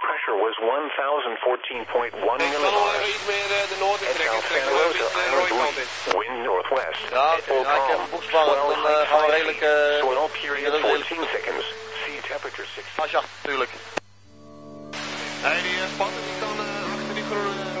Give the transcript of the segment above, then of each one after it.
Pressure was 1,014.1 millibars at South Santa Rosa Island wind northwest, ja, full period 14 seconds, sea temperature 6. Ah ja, tuurlijk. Nee, die die achter die groene...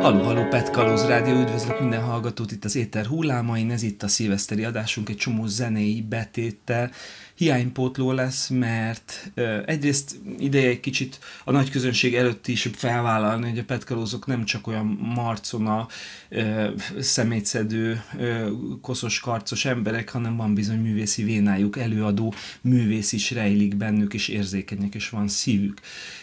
Haló, haló, Pet Rádió, üdvözlök minden hallgatót itt az Éter hullámain, ez itt a szilveszteri adásunk egy csomó zenei betéttel. Hiánypótló lesz, mert egyrészt ideje egy kicsit a nagy közönség előtt is felvállalni, hogy a petkalózok nem csak olyan marcona, szemétszedő, koszos, karcos emberek, hanem van bizony művészi vénájuk, előadó művész is rejlik bennük, és érzékenyek, és van szívük.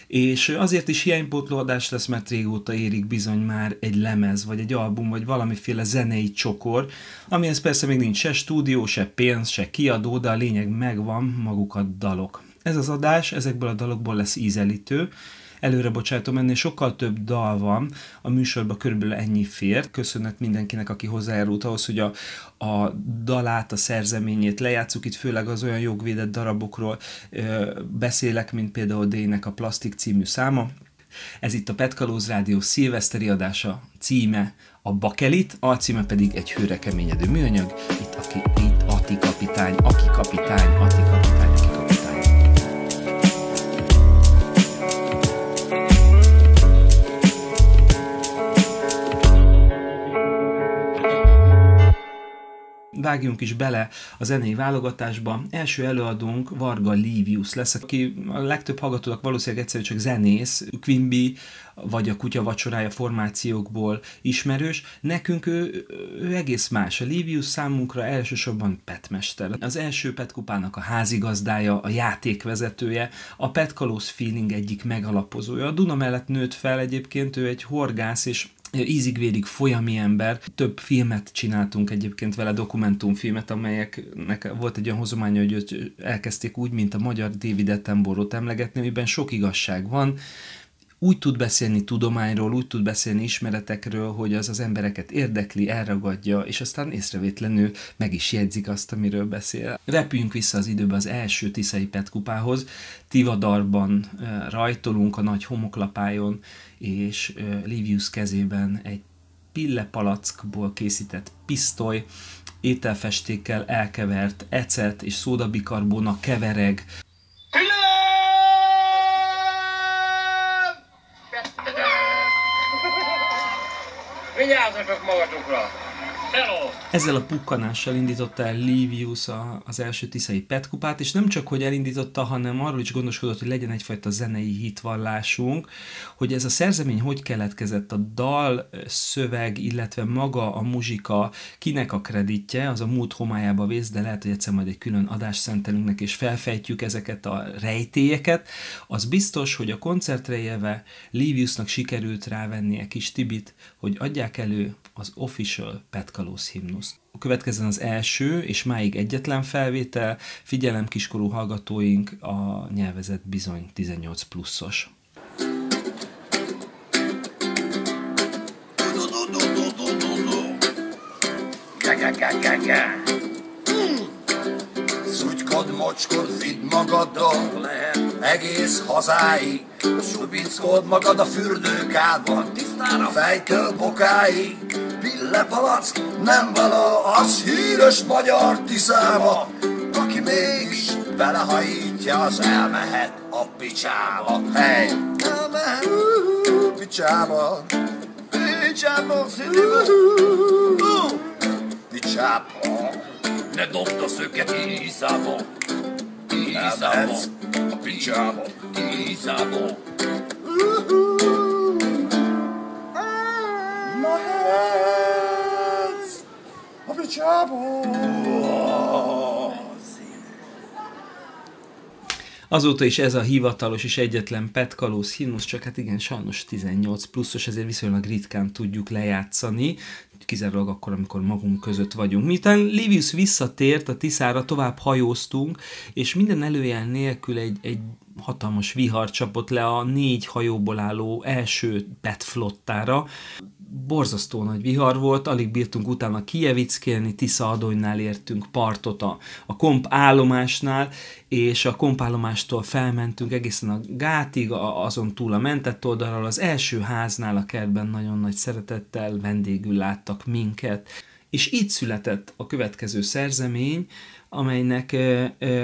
És azért is hiánypótló adás lesz, mert régóta érik bizony már egy lemez, vagy egy album, vagy valamiféle zenei csokor, amihez persze még nincs se stúdió, se pénz, se kiadó, de a lényeg megvan, maguk a dalok. Ez az adás ezekből a dalokból lesz ízelítő, Előre bocsátom, ennél sokkal több dal van, a műsorban körülbelül ennyi fér. Köszönet mindenkinek, aki hozzájárult ahhoz, hogy a, a dalát, a szerzeményét lejátszuk. Itt főleg az olyan jogvédett darabokról ö, beszélek, mint például D-nek a Plastik című száma. Ez itt a Petkalóz Rádió szilveszteri adása, címe a Bakelit, alcíme pedig egy hőre keményedő műanyag. Itt, aki, itt Ati kapitány, aki kapitány, Ati kapitány, vágjunk is bele a zenei válogatásba. Első előadónk Varga Livius lesz, aki a legtöbb hallgatónak valószínűleg egyszerűen csak zenész, Quimby vagy a Kutya vacsorája formációkból ismerős. Nekünk ő, ő egész más. A Livius számunkra elsősorban petmester. Az első petkupának a házigazdája, a játékvezetője, a petkalóz feeling egyik megalapozója. A Duna mellett nőtt fel egyébként, ő egy horgász, és ízig-vérig folyami ember. Több filmet csináltunk egyébként vele, dokumentumfilmet, amelyeknek volt egy olyan hozománya, hogy elkezdték úgy, mint a magyar David Attenborough-t emlegetni, amiben sok igazság van, úgy tud beszélni tudományról, úgy tud beszélni ismeretekről, hogy az az embereket érdekli, elragadja, és aztán észrevétlenül meg is jegyzik azt, amiről beszél. Repüljünk vissza az időbe az első Tiszai Petkupához. Tivadarban rajtolunk a nagy homoklapájon, és Livius kezében egy pillepalackból készített pisztoly, ételfestékkel elkevert ecet és szódabikarbóna kevereg, Ja, dat is nog mooi wel? Ezzel a pukkanással indította el Livius a, az első tiszai petkupát, és nem csak, hogy elindította, hanem arról is gondoskodott, hogy legyen egyfajta zenei hitvallásunk, hogy ez a szerzemény hogy keletkezett, a dal, szöveg, illetve maga a muzsika, kinek a kreditje, az a múlt homályába vész, de lehet, hogy egyszer majd egy külön adást szentelünk és felfejtjük ezeket a rejtélyeket. Az biztos, hogy a koncertre élve Liviusnak sikerült rávennie kis Tibit, hogy adják elő az official Petkalóz himnuszt. Következzen az első, és máig egyetlen felvétel, figyelem kiskorú hallgatóink, a nyelvezet bizony 18 pluszos. Szutykod, mocskod, vidd magaddal egész hazáig. Subickod magad a fürdőkádban, tisztára fejtől bokáig. Pillepalack nem vala, az híres magyar tiszába. Aki mégis belehajítja, az elmehet a picsába. Hey! Elmehet picsába. Picsába, sziliba. Picsába. Ne dobd a szöket Iszába! Iszába! Elmehetsz. A picsába! Iszába! Mehetsz a picsába. Azóta is ez a hivatalos és egyetlen Petkalóz himnusz, csak hát igen, sajnos 18 pluszos, ezért viszonylag ritkán tudjuk lejátszani, kizárólag akkor, amikor magunk között vagyunk. Miután Livius visszatért a Tiszára, tovább hajóztunk, és minden előjel nélkül egy, egy hatalmas vihar csapott le a négy hajóból álló első Pet flottára. Borzasztó nagy vihar volt, alig bírtunk utána Kijevickélni, Tisza Adonynál értünk partot a, a komp állomásnál, és a kompállomástól felmentünk egészen a gátig, a, azon túl a mentett oldalról, az első háznál a kertben nagyon nagy szeretettel vendégül láttak minket, és így született a következő szerzemény, amelynek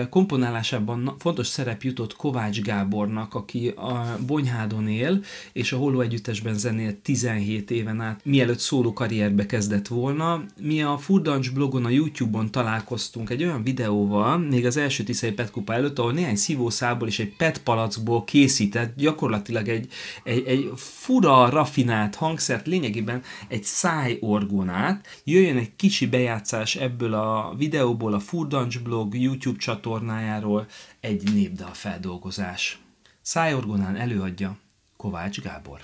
komponálásában fontos szerep jutott Kovács Gábornak, aki a Bonyhádon él, és a Holló Együttesben zenélt 17 éven át, mielőtt szóló karrierbe kezdett volna. Mi a Furdancs blogon, a YouTube-on találkoztunk egy olyan videóval, még az első tiszai petkupa előtt, ahol néhány szívószából és egy pet palackból készített gyakorlatilag egy, egy, egy fura, rafinált hangszert, lényegében egy szájorgonát. Jöjjön egy kicsi bejátszás ebből a videóból a Furdancs Blog YouTube csatornájáról egy népdal feldolgozás. Szájorgonán előadja Kovács Gábor.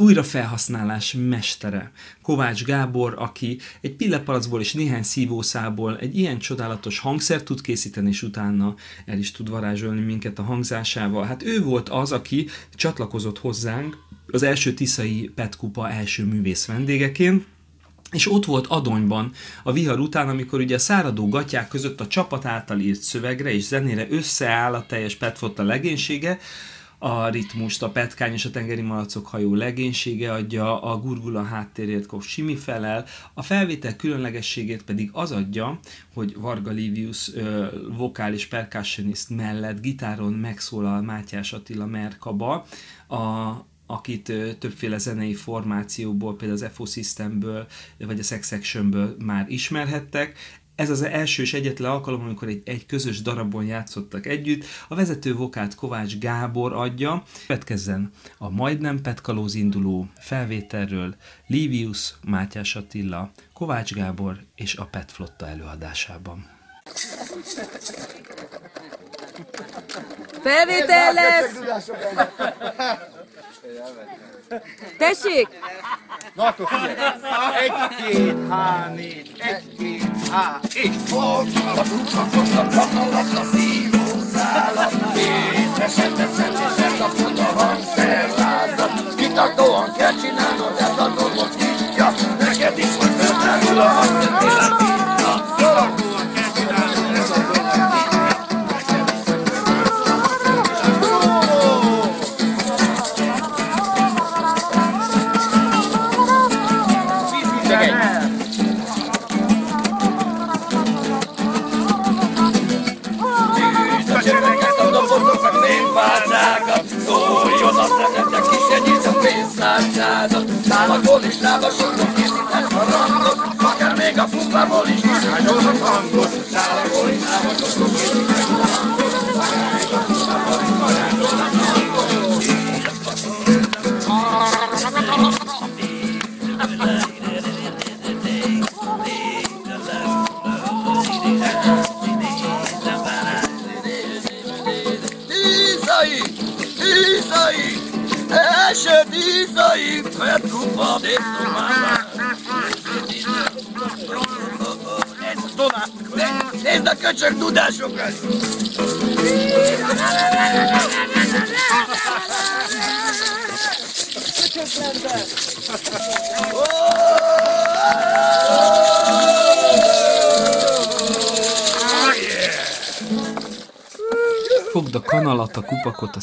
Újrafelhasználás mestere. Kovács Gábor, aki egy pillepalacból és néhány szívószából egy ilyen csodálatos hangszert tud készíteni, és utána el is tud varázsolni minket a hangzásával. Hát ő volt az, aki csatlakozott hozzánk az első Tiszai Petkupa első művész vendégeként, és ott volt Adonyban a vihar után, amikor ugye a száradó gatyák között a csapat által írt szövegre és zenére összeáll a teljes Petfotta legénysége, a ritmust, a petkány és a tengeri malacok hajó legénysége adja, a gurgula háttérét Kov Simi felel, a felvétel különlegességét pedig az adja, hogy Varga Livius vokális percussionist mellett gitáron megszólal Mátyás Attila Merkaba, a, akit többféle zenei formációból, például az FO Systemből, vagy a Sex Sectionből már ismerhettek. Ez az első és egyetlen alkalom, amikor egy, egy közös darabon játszottak együtt. A vezető vokát Kovács Gábor adja. Petkezzen a majdnem petkalóz induló felvételről Livius, Mátyás Attila, Kovács Gábor és a Pet Flotta előadásában. Felvétel lesz! Tessék! Na akkor figyelj! Egy, két, há, négy, egy, két, há, és Fogja a kukakost, a kanalat, a szívószálat, Étesen teszem, és elkapod a hangszerlázat. Kitartóan kell csinálnod ezt a dolgot, kicsia, neked is majd feltárul a hangszert,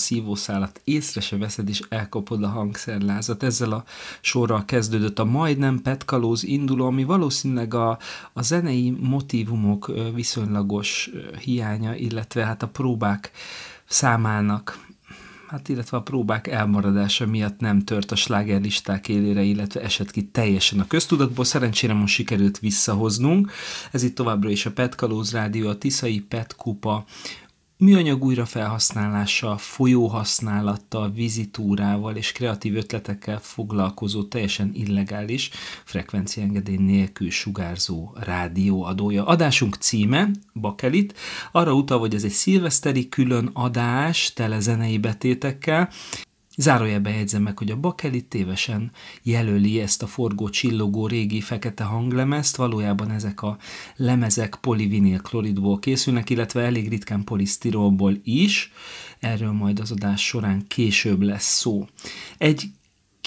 szívószálat, észre se veszed, és elkapod a hangszerlázat. Ezzel a sorral kezdődött a majdnem petkalóz induló, ami valószínűleg a, a zenei motívumok ö, viszonylagos hiánya, illetve hát a próbák számának hát illetve a próbák elmaradása miatt nem tört a slágerlisták élére, illetve esett ki teljesen a köztudatból. Szerencsére most sikerült visszahoznunk. Ez itt továbbra is a Pet Kalóz Rádió, a Tiszai Pet Kupa műanyag újrafelhasználással, folyóhasználattal, vizitúrával és kreatív ötletekkel foglalkozó teljesen illegális, frekvenciaengedély nélkül sugárzó rádióadója. Adásunk címe, Bakelit, arra utal, hogy ez egy szilveszteri külön adás, tele zenei betétekkel, Zárójelben jegyzem meg, hogy a Bakeli tévesen jelöli ezt a forgó csillogó régi fekete hanglemezt, valójában ezek a lemezek polivinil kloridból készülnek, illetve elég ritkán polisztirolból is, erről majd az adás során később lesz szó. Egy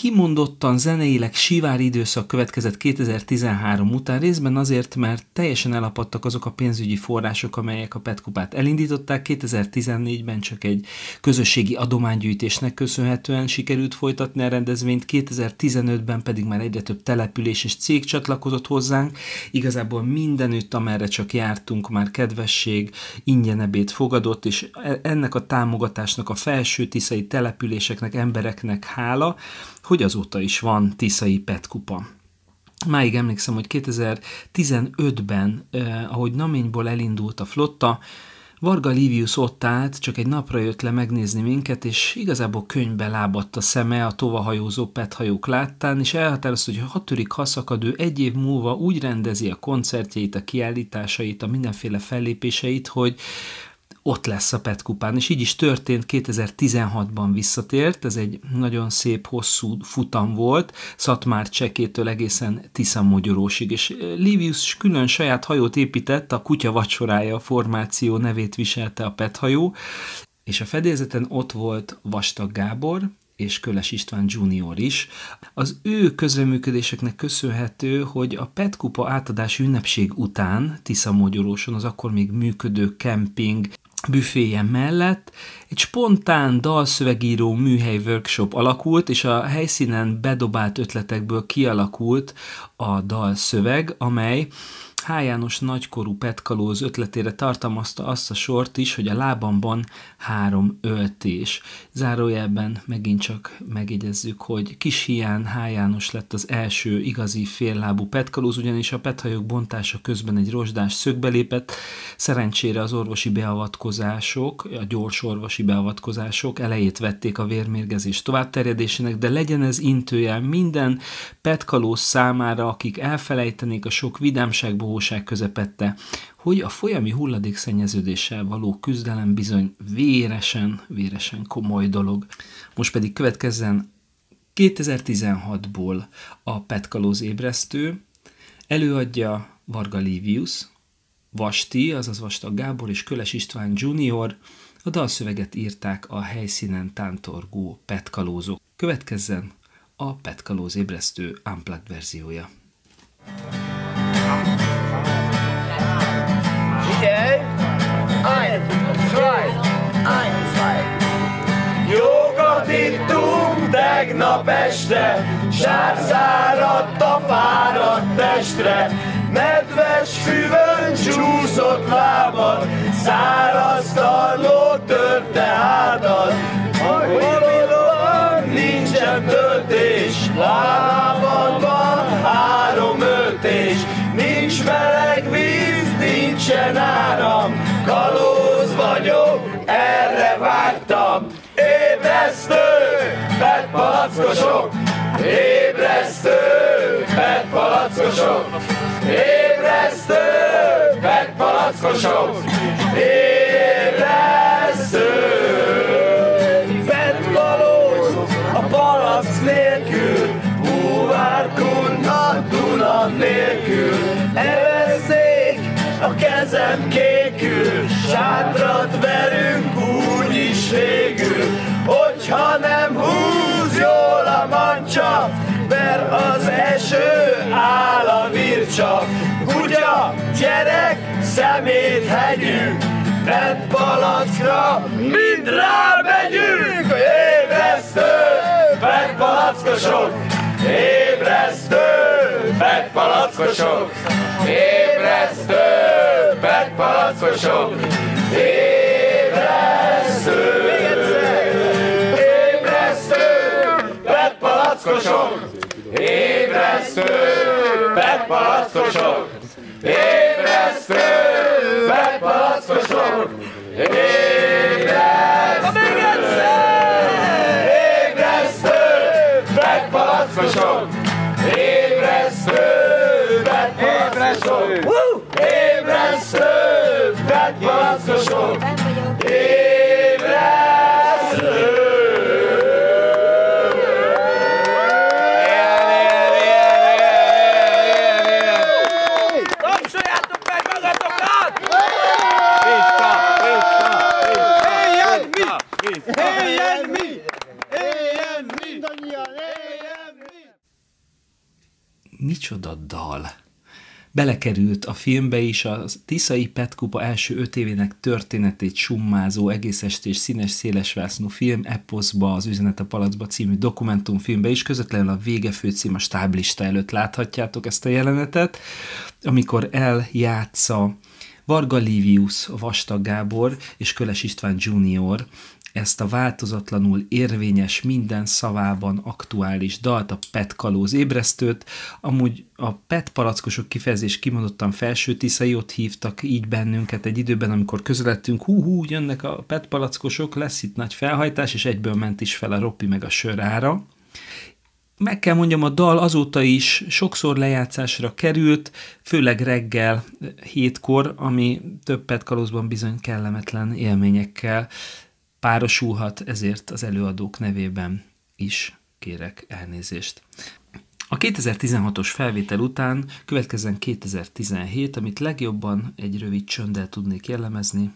kimondottan zeneileg sivár időszak következett 2013 után részben azért, mert teljesen elapadtak azok a pénzügyi források, amelyek a Petkupát elindították. 2014-ben csak egy közösségi adománygyűjtésnek köszönhetően sikerült folytatni a rendezvényt, 2015-ben pedig már egyre több település és cég csatlakozott hozzánk. Igazából mindenütt, amerre csak jártunk, már kedvesség, ingyenebét fogadott, és e- ennek a támogatásnak a felső tiszai településeknek, embereknek hála, hogy azóta is van Tiszai Petkupa. Máig emlékszem, hogy 2015-ben, eh, ahogy Naményból elindult a flotta, Varga Livius ott állt, csak egy napra jött le megnézni minket, és igazából könyvbe lábadt a szeme a tovahajózó pethajók láttán, és elhatározta, hogy ha törik haszakad, ő egy év múlva úgy rendezi a koncertjeit, a kiállításait, a mindenféle fellépéseit, hogy ott lesz a Pet kupán, és így is történt, 2016-ban visszatért, ez egy nagyon szép, hosszú futam volt, Szatmár csekétől egészen Tisza Mogyorósig, és Livius külön saját hajót épített, a kutya vacsorája formáció nevét viselte a Pet hajó, és a fedélzeten ott volt Vastag Gábor, és Köles István Junior is. Az ő közreműködéseknek köszönhető, hogy a Pet Kupa átadási ünnepség után Tisza Mogyoróson az akkor még működő kemping büféje mellett egy spontán dalszövegíró műhely workshop alakult, és a helyszínen bedobált ötletekből kialakult a dalszöveg, amely H. János nagykorú petkalóz ötletére tartalmazta azt a sort is, hogy a lábamban három öltés. Zárójelben megint csak megjegyezzük, hogy Kis Hián H. János lett az első igazi féllábú petkalóz, ugyanis a pethajók bontása közben egy rozsdás szögbe lépett. Szerencsére az orvosi beavatkozások, a gyors orvosi beavatkozások elejét vették a vérmérgezés továbbterjedésének, de legyen ez intőjel minden petkalóz számára, akik elfelejtenék a sok vidámságból hóság közepette, hogy a folyami hulladékszennyeződéssel való küzdelem bizony véresen, véresen komoly dolog. Most pedig következzen 2016-ból a Petkalóz ébresztő, előadja Varga Livius, Vasti, azaz Vastag Gábor és Köles István Junior, a dalszöveget írták a helyszínen tántorgó petkalózok. Következzen a petkalóz ébresztő unplugged verziója. Figyelj! Ein, zwei, ein, zwei. Jókat ittunk tegnap este, sár száradt a fáradt testre, nedves füvön csúszott lábad, száraz tarló törte hátad, Hajlóban nincsen töltés, lábad van három öltés, nincs meleg víz, nincsen áram, kalóz vagyok, erre vágytam. Ébresztő, petpalackosok, ébresztő, petpalackosok, ébresztő, petpalackosok, ébresztő. Petkalóz, a palack nélkül, búvárkun a Duna nélkül, eveznék kezem kékül, sátrat verünk úgy is végül, hogyha nem húz jól a mancsa, ver az eső, áll a vircsa, kutya, gyerek, szemét hegyünk, Vett palackra, mind rámegyünk, ébresztő, vett palackosok, ébresztő, vett palackosok, ébresztő, palackosok, ébresztő, ébresztő, PET palackosok, ébresztő, PET palackosok, ébresztő, egyszer! Ébresztő, ébresztő, PET palackosok, ébresztő, Magatokat! Éljen mi! Éljen mi! Éljen mi! Mindannyian éljen mi! Micsoda dal! Belekerült a filmbe is a Tiszai Petkupa első öt évének történetét summázó, egész estés színes szélesvásznú film Eposzba, az Üzenet a Palacba című dokumentumfilmbe is, közvetlenül a vége főcím a stáblista előtt láthatjátok ezt a jelenetet, amikor eljátsza Varga Livius, Vastag Gábor és Köles István Junior ezt a változatlanul érvényes, minden szavában aktuális dalt, a PET kalóz ébresztőt. Amúgy a PET palackosok kifejezés kimondottan felső tiszai, hívtak így bennünket egy időben, amikor közeledtünk, hú, hú, jönnek a PET palackosok, lesz itt nagy felhajtás, és egyből ment is fel a roppi meg a sörára. Meg kell mondjam, a dal azóta is sokszor lejátszásra került, főleg reggel hétkor, ami több petkalózban bizony kellemetlen élményekkel párosulhat, ezért az előadók nevében is kérek elnézést. A 2016-os felvétel után következzen 2017, amit legjobban egy rövid csönddel tudnék jellemezni.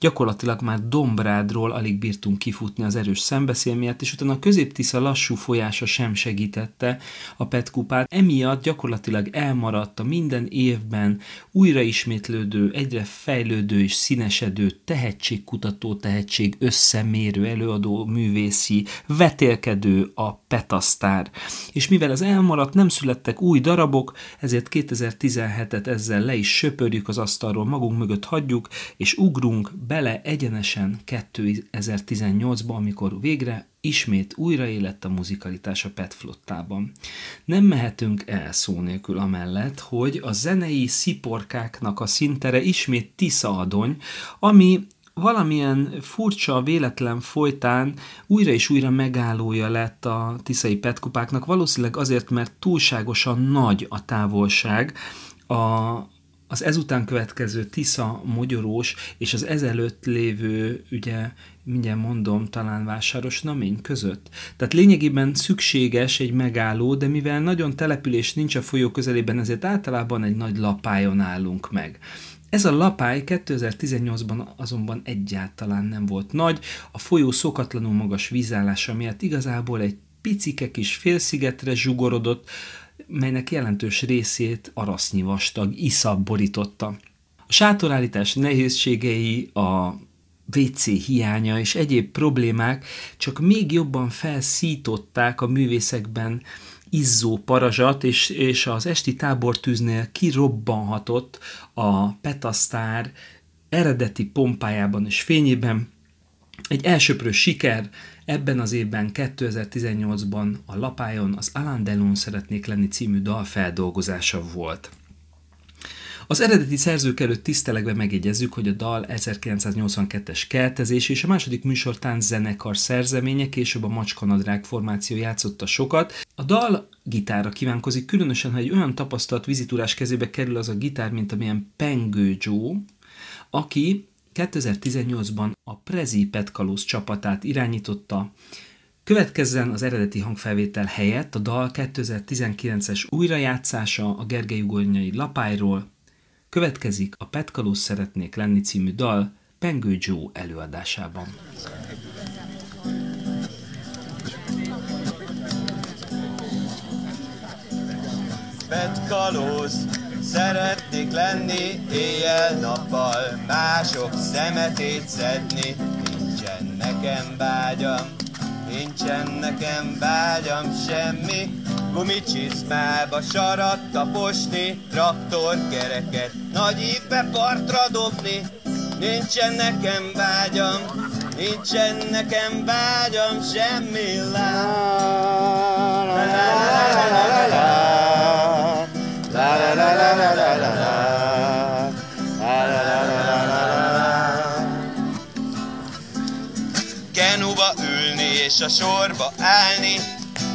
Gyakorlatilag már Dombrádról alig bírtunk kifutni az erős szembeszél miatt, és utána a középtisza lassú folyása sem segítette a petkupát. Emiatt gyakorlatilag elmaradt a minden évben újra ismétlődő, egyre fejlődő és színesedő tehetségkutató, tehetség összemérő, előadó, művészi, vetélkedő a petasztár. És mivel ez elmaradt, nem születtek új darabok, ezért 2017-et ezzel le is söpörjük az asztalról, magunk mögött hagyjuk, és ugrunk bele egyenesen 2018-ba, amikor végre ismét újraélett a muzikalitás a Pet Flottában. Nem mehetünk el szó nélkül amellett, hogy a zenei sziporkáknak a szintere ismét Tisza-adony, ami valamilyen furcsa, véletlen folytán újra és újra megállója lett a tiszai petkupáknak, valószínűleg azért, mert túlságosan nagy a távolság a, az ezután következő Tisza mogyorós és az ezelőtt lévő, ugye mindjárt mondom, talán vásáros namény között. Tehát lényegében szükséges egy megálló, de mivel nagyon település nincs a folyó közelében, ezért általában egy nagy lapájon állunk meg. Ez a lapály 2018-ban azonban egyáltalán nem volt nagy, a folyó szokatlanul magas vízállása miatt igazából egy picike kis félszigetre zsugorodott, melynek jelentős részét arasznyi vastag iszap borította. A sátorállítás nehézségei, a WC hiánya és egyéb problémák csak még jobban felszították a művészekben izzó parazsat, és, és az esti tábortűznél kirobbanhatott a petasztár eredeti pompájában és fényében. Egy elsőprő siker ebben az évben 2018-ban a Lapájon az Alain Delon szeretnék lenni című dal feldolgozása volt. Az eredeti szerzők előtt tisztelegve megjegyezzük, hogy a dal 1982-es keltezés és a második műsortán zenekar szerzeménye, később a Macskanadrág formáció játszotta sokat. A dal gitárra kívánkozik, különösen, ha egy olyan tapasztalt vizitúrás kezébe kerül az a gitár, mint amilyen Pengő Joe, aki 2018-ban a Prezi Petkalóz csapatát irányította, Következzen az eredeti hangfelvétel helyett a dal 2019-es újrajátszása a Gergely Ugornyai Lapályról, következik a Petkalóz Szeretnék lenni című dal Pengő Joe előadásában. Petkalóz, szeretnék lenni éjjel-nappal, mások szemetét szedni, nincsen nekem vágyam, nincsen nekem vágyam semmi, gumicsizmába sarat taposni, traktorkereket nagy ívbe partra dobni, nincsen nekem vágyam, nincsen nekem vágyam semmi. La la la la la la la. La Genuba ülni és a sorba állni,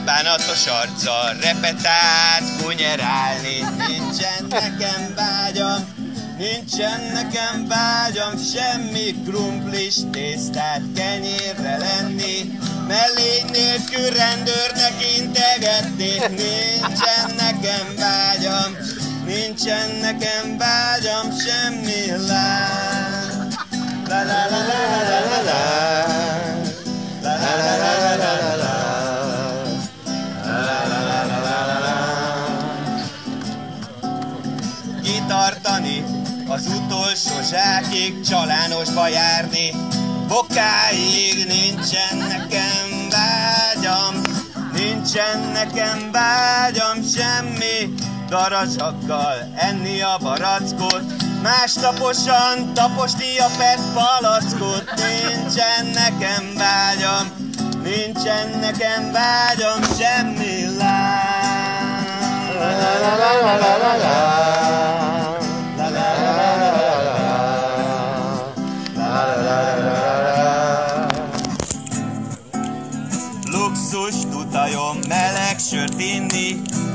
bánatos arccal repetát kunyerálni. Nincsen nekem vágyam, nincsen nekem vágyam, semmi krumplis tésztát kenyérre lenni, mellény nélkül rendőrnek integetni. Nincsen nekem vágyam, nincsen nekem vágyam, semmi lá. La la la la la la la. La la la la la la la la. La Kitartani az utolsó zsákig, csalánosba járni, bokáig nincsen nekem vágyam, nincsen nekem vágyam semmi, darazsakkal enni a barackot, másnaposan taposni a PET palackot, nincsen nekem vágyam, nincsen nekem vágyam semmi lá. La la la la la. La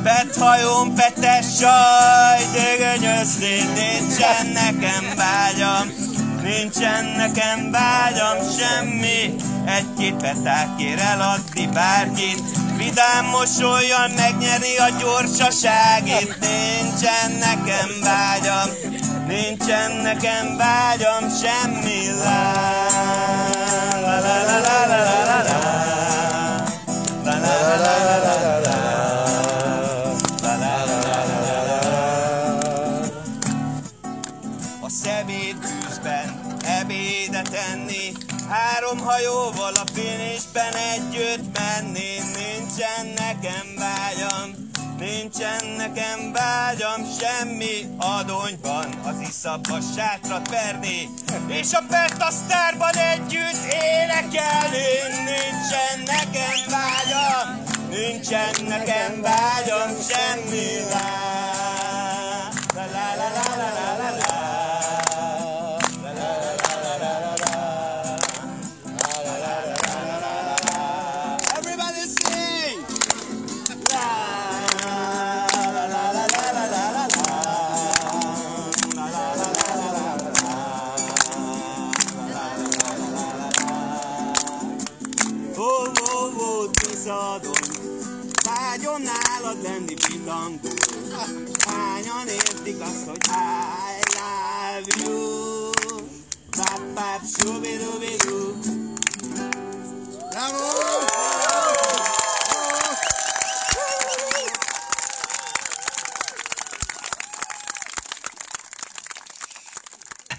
inni, Pethajom, petes saj, dögönyözni, nincsen nekem vágyam, nincsen nekem vágyam semmi, egy-két petát eladni bárkit, vidám mosolyan megnyeri a gyorsaságét, nincsen nekem vágyam, nincsen nekem vágyam semmi lá. La la la la la. La la la la la la la la. Hajóval a finisben együtt menni, nincsen nekem vágyam, nincsen nekem vágyam semmi adonyban, az iszapba sátrat verni, és a petasztárban együtt énekelni, nincsen nekem vágyam, nincsen nekem vágyam semmi lá. La la la la la la. La vágyom nálad lenni pitangó. Hányan értik azt, hogy I love you. Pap, pap, shubidubidu.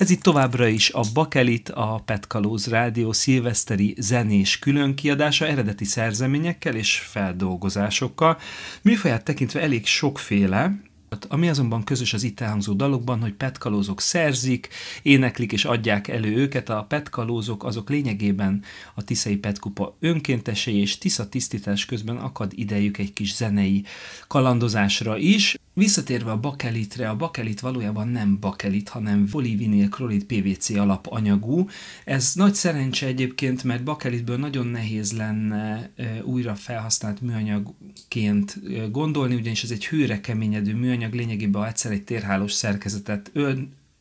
Ez itt továbbra is a Bakelit, a Petkalóz Rádió szilveszteri zenés különkiadása eredeti szerzeményekkel és feldolgozásokkal. Műfaját tekintve elég sokféle, ami azonban közös az itt elhangzó dalokban, hogy petkalózok szerzik, éneklik és adják elő őket. A petkalózok azok lényegében a Tiszai Petkupa önkéntesei, és Tisza tisztítás közben akad idejük egy kis zenei kalandozásra is. Visszatérve a bakelitre, a bakelit valójában nem bakelit, hanem polivinil klorid PVC alapanyagú. Ez nagy szerencse egyébként, mert bakelitből nagyon nehéz lenne újra felhasznált műanyagként gondolni, ugyanis ez egy hőre keményedő műanyag, lényegében egyszer egy térhálós szerkezetet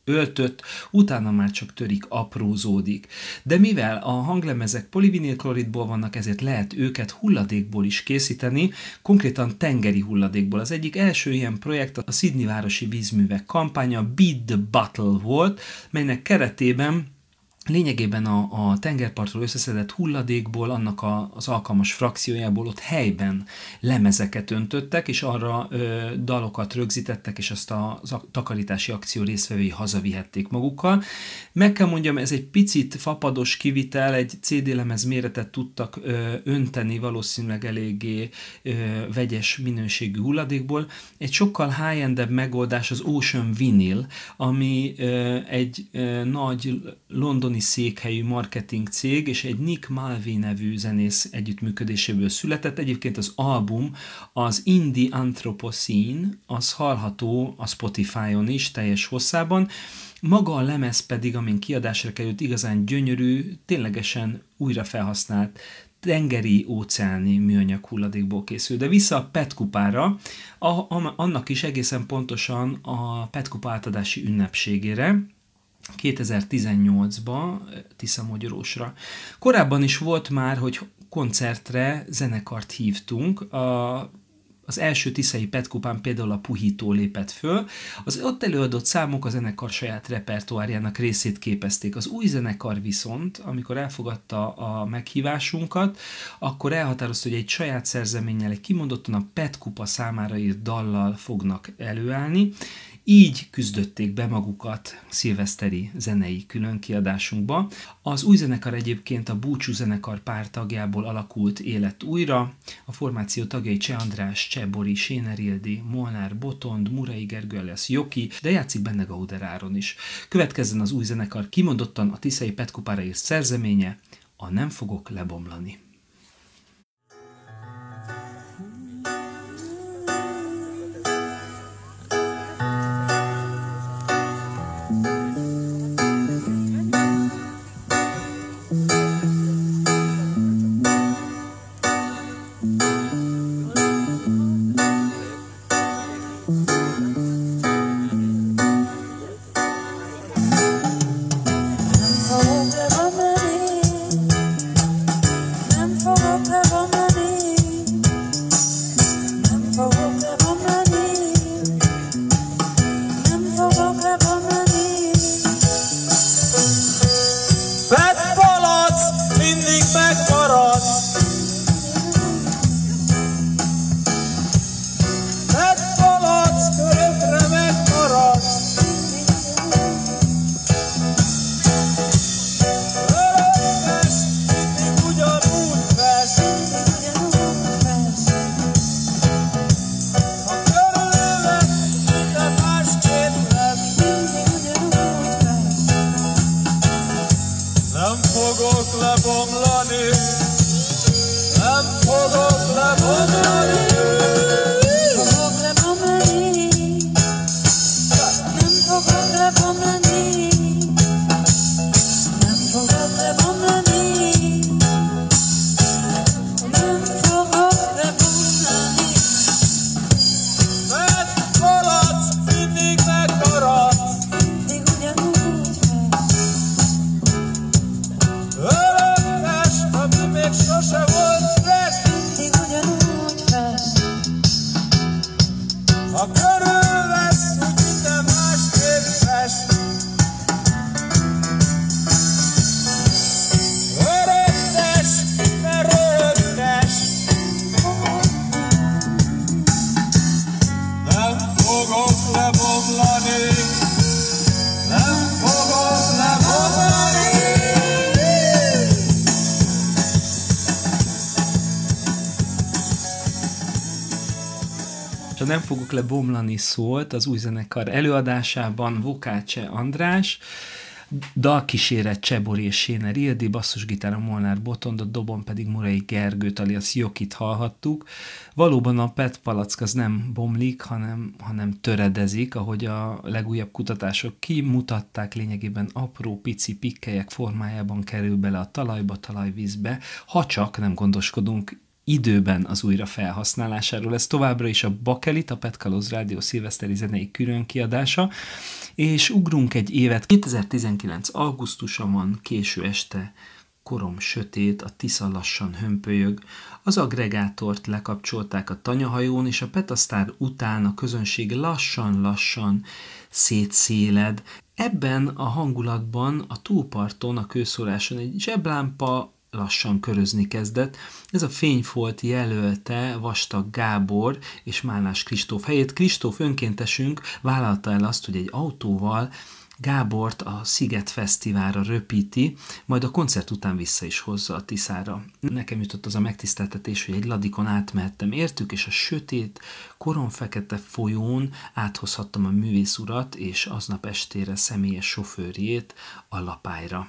öltött, utána már csak törik, aprózódik. De mivel a hanglemezek polivinilkloridból vannak, ezért lehet őket hulladékból is készíteni, konkrétan tengeri hulladékból. Az egyik első ilyen projekt a Sydney városi vízművek kampánya the Battle volt, melynek keretében lényegében a, a tengerpartról összeszedett hulladékból, annak a, az alkalmas frakciójából ott helyben lemezeket öntöttek, és arra ö, dalokat rögzítettek, és azt a, az a takarítási akció résztvevői hazavihették magukkal. Meg kell mondjam, ez egy picit fapados kivitel, egy CD lemez méretet tudtak ö, önteni valószínűleg eléggé ö, vegyes minőségű hulladékból. Egy sokkal high-endebb megoldás az Ocean Vinyl, ami ö, egy ö, nagy londoni londoni székhelyű marketing cég és egy Nick Malvi nevű zenész együttműködéséből született. Egyébként az album, az Indie Anthropocene, az hallható a Spotify-on is teljes hosszában. Maga a lemez pedig, amin kiadásra került, igazán gyönyörű, ténylegesen újra felhasznált tengeri óceáni műanyag hulladékból készül. De vissza a PET kupára, a, a, annak is egészen pontosan a PET kupa átadási ünnepségére, 2018-ba Tisza Magyarósra. Korábban is volt már, hogy koncertre zenekart hívtunk, a az első Tiszai Petkupán például a Puhító lépett föl. Az ott előadott számok a zenekar saját repertoárjának részét képezték. Az új zenekar viszont, amikor elfogadta a meghívásunkat, akkor elhatározta, hogy egy saját szerzeménnyel, egy kimondottan a Petkupa számára írt dallal fognak előállni, így küzdötték be magukat szilveszteri zenei különkiadásunkba. Az új zenekar egyébként a Búcsú zenekar pár tagjából alakult élet újra. A formáció tagjai Cseh András, Cseh Bori, Séner Ildi, Molnár Botond, Murai Gergő lesz Joki, de játszik benne Gauder Áron is. Következzen az új zenekar kimondottan a Tiszai Petkupára írt szerzeménye, a Nem fogok lebomlani. Nem fogok lebomlani szólt az új zenekar előadásában Vokácse András, dalkíséret Csebori és Séner Ildi, basszusgitára Molnár Botond, a dobon pedig Murai Gergőt alias Jokit hallhattuk. Valóban a PET palack az nem bomlik, hanem, hanem töredezik, ahogy a legújabb kutatások kimutatták, lényegében apró pici pikkelyek formájában kerül bele a talajba, talajvízbe, ha csak nem gondoskodunk időben az újra felhasználásáról. Ez továbbra is a Bakelit, a Petkalóz Rádió szilveszteri zenei külön kiadása, és ugrunk egy évet. 2019. augusztusa van, késő este, korom sötét, a Tisza lassan hömpölyög, az agregátort lekapcsolták a tanyahajón, és a Petasztár után a közönség lassan-lassan szétszéled. Ebben a hangulatban a túlparton, a kőszóláson egy zseblámpa lassan körözni kezdett. Ez a fényfolt jelölte Vastag Gábor és Málnás Kristóf helyét. Kristóf önkéntesünk vállalta el azt, hogy egy autóval Gábort a Sziget Fesztiválra röpíti, majd a koncert után vissza is hozza a Tiszára. Nekem jutott az a megtiszteltetés, hogy egy ladikon átmehettem értük, és a sötét, koronfekete folyón áthozhattam a művész urat és aznap estére személyes sofőrjét a lapályra.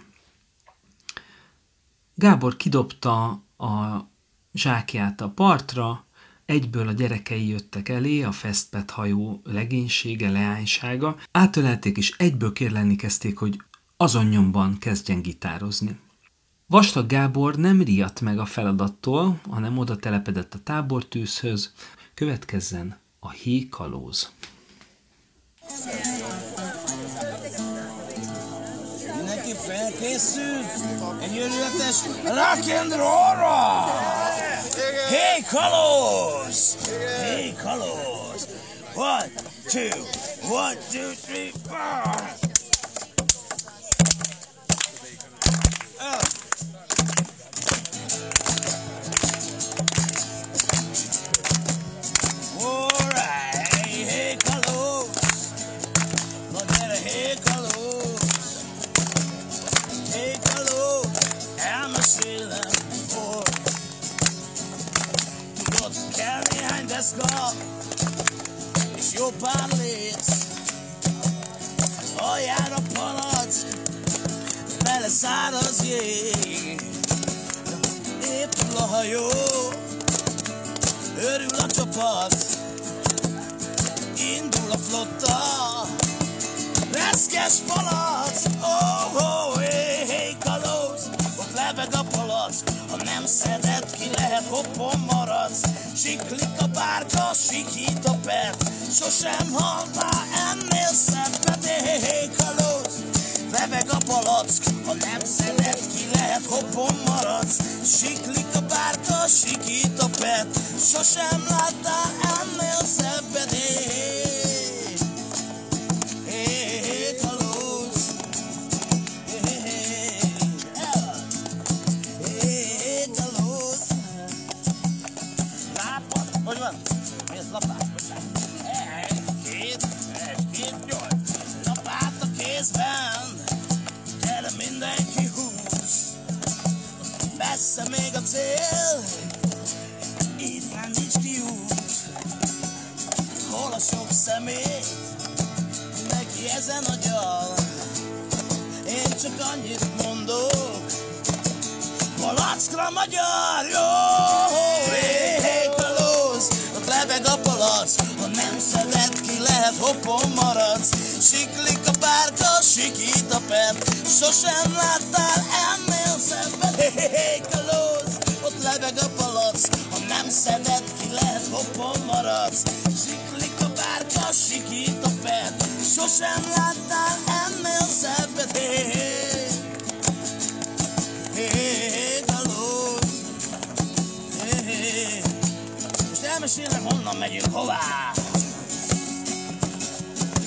Gábor kidobta a zsákját a partra, egyből a gyerekei jöttek elé, a Festpet hajó legénysége, leánysága, átölelték és egyből kérlelni kezdték, hogy azon nyomban kezdjen gitározni. Vastag Gábor nem riadt meg a feladattól, hanem oda telepedett a tábortűzhöz, következzen a hékalóz. Mindenki felkészül egy örületes rock and roll-ra! Hey, kalóz! Hey, kalóz! One, two, one, two, three, four! Oh. Néhány deszka És jó pár léc Aljára palack Bele száraz jég Épül a hajó Örül a csapat Indul a flotta Reszkes palac Oh, oh, hey, hey, kalóz Ott lebeg a palac Ha nem szeded ki lehet hoppon maradsz Siklik a bárka, sikít a pert. Sosem haltál ennél szebbet Hey, hey, kalóz. Lebeg a palack Ha nem szeded ki lehet hoppon maradsz. Siklik a bárka, sikít a pert. Sosem láttál ennél szebbet személy Neki ezen a gyal Én csak annyit mondok Palackra magyar, jó! Hé, ott lebeg a palac, ha nem szeded ki, lehet hoppon maradsz. Siklik a bárka, sikít a pert, sosem láttál ennél szebbet. Hé, hé, hé, ott lebeg a palac, ha nem szeded ki, lehet hoppon maradsz. A sikít a pert, sosem láttál ennél szebbet. Hé, hé, hé. Kalóz. Hé, hé. Most elmesélem, honnan megyünk hová.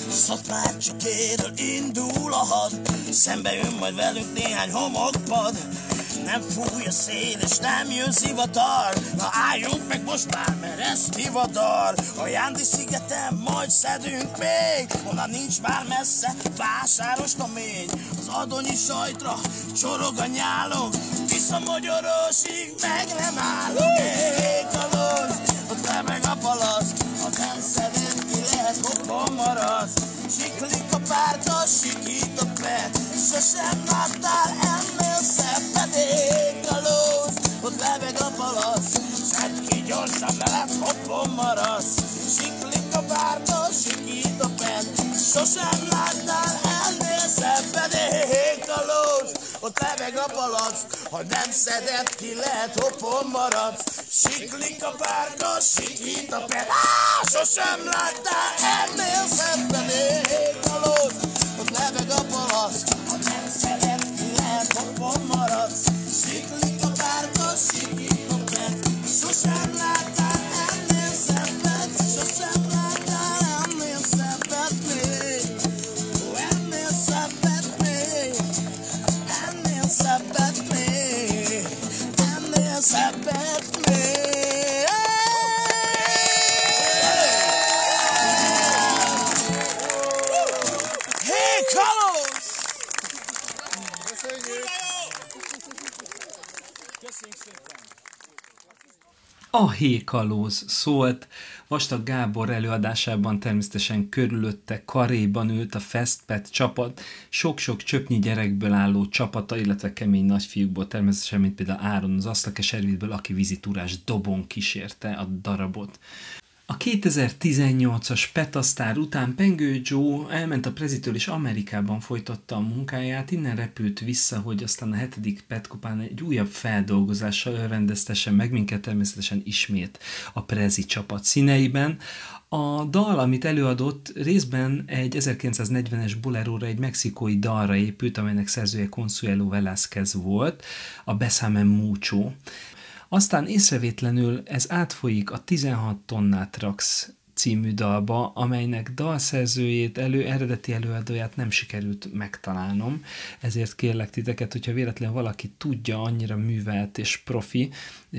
Szatmár csikéről indul a had, szembe jön majd velünk néhány homokpad. Nem fúj a szél és nem jön zivatar Na álljunk meg most már, mert ez divatar A Jándi szigeten majd szedünk még Onnan nincs már messze, vásáros mény Az adonyi sajtra csorog a nyálom Tisza magyarosig meg nem állunk Hé, kalóz, ott lebeg a palac Ha nem szeded ki, lehet hoppon maradsz. Siklik a párka, sikít a pet Sosem láttál ennél szebbet Hé, kalóz, ott lebeg a palac Szedd ki gyorsan, ne lesz hoppon maradsz Siklik a párka, sikít a pet Sosem láttál ennél szebbet Hé, kalóz, ott lebeg a palac Ha nem szeded ki, lehet hoppon maradsz Siklik a párka, sikít a pet Á, sosem láttál ennél szebbet Hé, kalóz, ott lebeg a palac hoppon maradsz Siklik a párka, sikít a pet Sosem láttál A Hékalóz szólt, Vastag Gábor előadásában természetesen körülötte karéban ült a Festpet csapat, sok-sok csöpnyi gyerekből álló csapata, illetve kemény nagyfiúkból természetesen, mint például Áron az Asztakeservidből, aki vizitúrás dobon kísérte a darabot. A 2018-as Petasztár után Pengő Joe elment a prezitől és Amerikában folytatta a munkáját, innen repült vissza, hogy aztán a hetedik Petkupán egy újabb feldolgozással rendeztesse meg minket természetesen ismét a prezi csapat színeiben. A dal, amit előadott, részben egy 1940-es boleróra, egy mexikói dalra épült, amelynek szerzője Consuelo Velázquez volt, a Besame Mucho. Aztán észrevétlenül ez átfolyik a 16 tonnát raksz című dalba, amelynek dalszerzőjét, elő, eredeti előadóját nem sikerült megtalálnom, ezért kérlek titeket, hogyha véletlenül valaki tudja, annyira művelt és profi,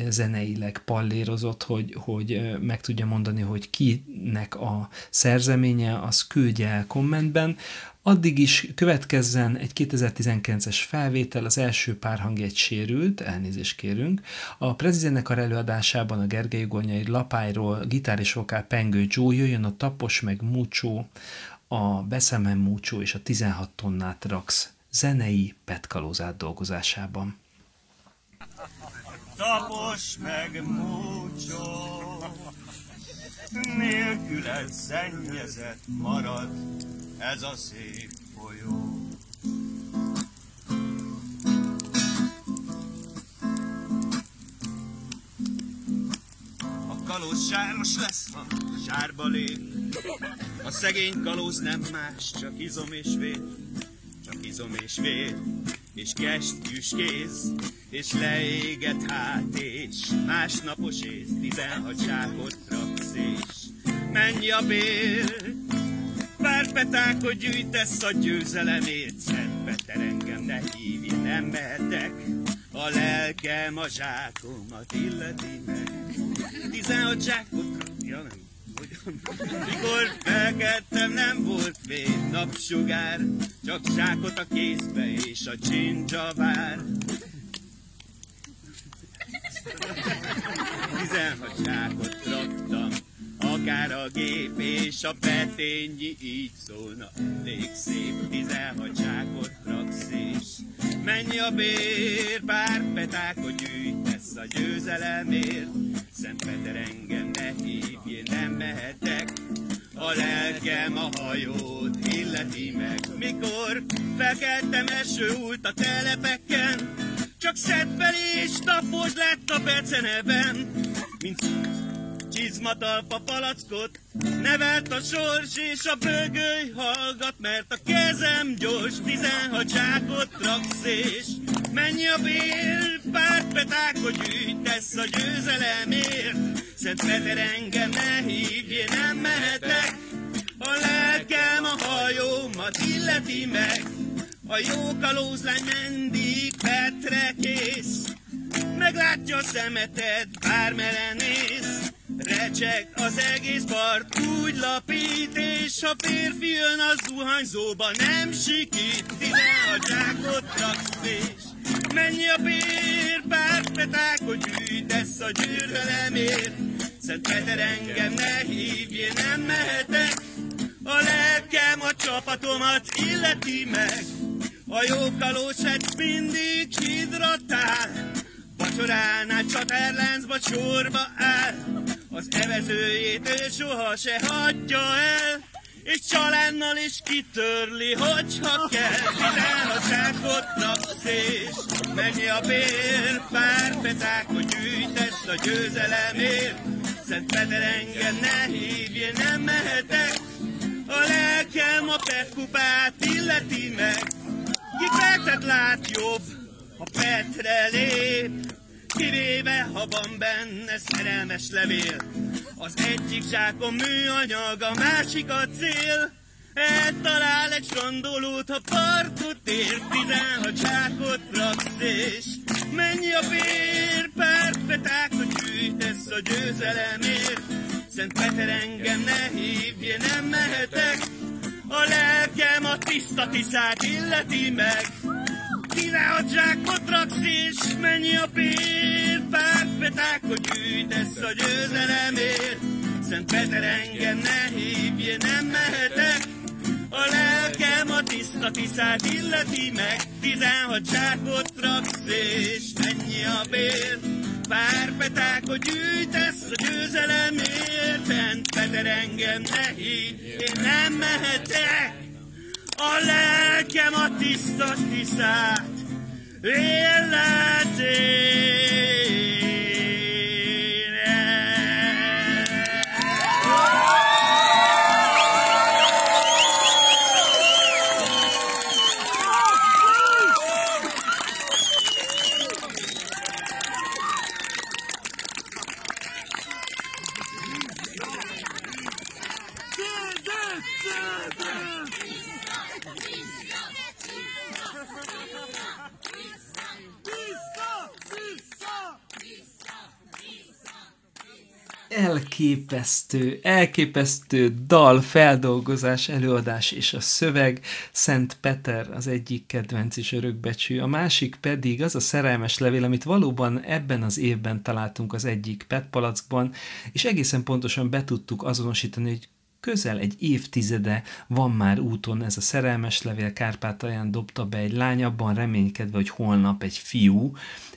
zeneileg pallérozott, hogy, hogy meg tudja mondani, hogy kinek a szerzeménye, az küldje el kommentben. Addig is következzen egy 2019-es felvétel, az első párhang egy sérült, elnézést kérünk. A prezizenekar előadásában a Gergely Ugornyai lapályról gitár és vokál Pengő Joe, jöjjön a Tapos meg Múcsó, a Beszemen Múcsó és a 16 tonnát Rax zenei petkalózát dolgozásában. Tapos meg múcsó, nélküle szennyezett marad ez a szép folyó. A kalóz sáros lesz, ha zsárba lép. A szegény kalóz nem más, csak izom és vér. Csak izom és vér, és kestjűs kéz, és leégett hát, és másnapos ész, tizenhat zsákot raksz, és mennyi a bér, Pár petákot gyűjtesz a győzelemért, Szent Peter engem ne hívj, nem mehetek, a lelkem a zsákomat illeti meg. Tizenhat zsákot, ja nem? Mikor felkeltem, nem volt még napsugár, csak zsákot a kézbe és a csincsa vár. Tizenhat zsákot raktam, akár a gép és a petényi így szólna. Elég szép tizenhat zsákot raksz és mennyi a bér, pár petákot gyűjtesz a győzelemért. Szent Peter engem ne hívj, én nem mehetek, a lelkem a hajót illeti meg. Mikor felkeltem eső út a telepeken, csak szedd fel és tapos lett a beceneben, mint csizmatalpa palackot, nevelt a sors és a bögöly hallgat, mert a kezem gyors, tizenhat zsákot raksz és mennyi a bér, pár petákot gyűjtesz a győzelemért. Szent Peter engem ne hívj, én nem mehetek, a lelkem a hajómat illeti meg, a jó kalózlány mindig Petre kész. Meglátja a szemeted, bármele néz, Recseg az egész part, úgy lapít, és a férfi jön a zuhanyzóba, nem sikít, ide a zsákot raksz és a bér, pár petákot gyűjtesz a gyűrölemért. Szent Peter engem ne hívj, én nem mehetek, a lelkem a csapatomat illeti meg, a jó kalósát mindig hidratál, vacsoránál csaterláncba sorba áll, az evezőjét ő soha se hagyja el, és csalánnal is kitörli, hogyha kell. Vidál a zsákot napsz és mennyi a bér, pár petákot gyűjtesz a győzelemért. Szent Peter engem ne hívj, nem mehetek, a lelkem a petkupát illeti meg. Ki Petet lát jobb, ha Petre lép, kivéve, ha van benne szerelmes levél. Az egyik zsákon műanyag, a másik a cél. Eltalál egy strandolót, ha partot ér, tizenhat zsákot raksz, és mennyi a bér, pár petákot gyűjtesz a győzelemért. Szent Peter engem ne hívj, én nem mehetek, a lelkem a tiszta tiszát illeti meg. Le a raksz és mennyi a pér, pár petákot gyűjtesz a győzelemért. Szent Peter engem ne hívj, nem mehetek, a lelkem a tiszta tiszát illeti meg, tizenhat zsákot raksz és mennyi a bér. Pár petákot gyűjtesz a győzelemért, Szent Peter engem ne hívj, én nem mehetek. A lelkem a tiszta tiszát illeti. Elképesztő, elképesztő dal, feldolgozás, előadás és a szöveg. Szent Peter az egyik kedvenc és örökbecsű, a másik pedig az a szerelmes levél, amit valóban ebben az évben találtunk az egyik petpalackban, és egészen pontosan be tudtuk azonosítani, hogy közel egy évtizede van már úton ez a szerelmes levél, Kárpátalján dobta be egy lány, abban reménykedve, hogy holnap egy fiú,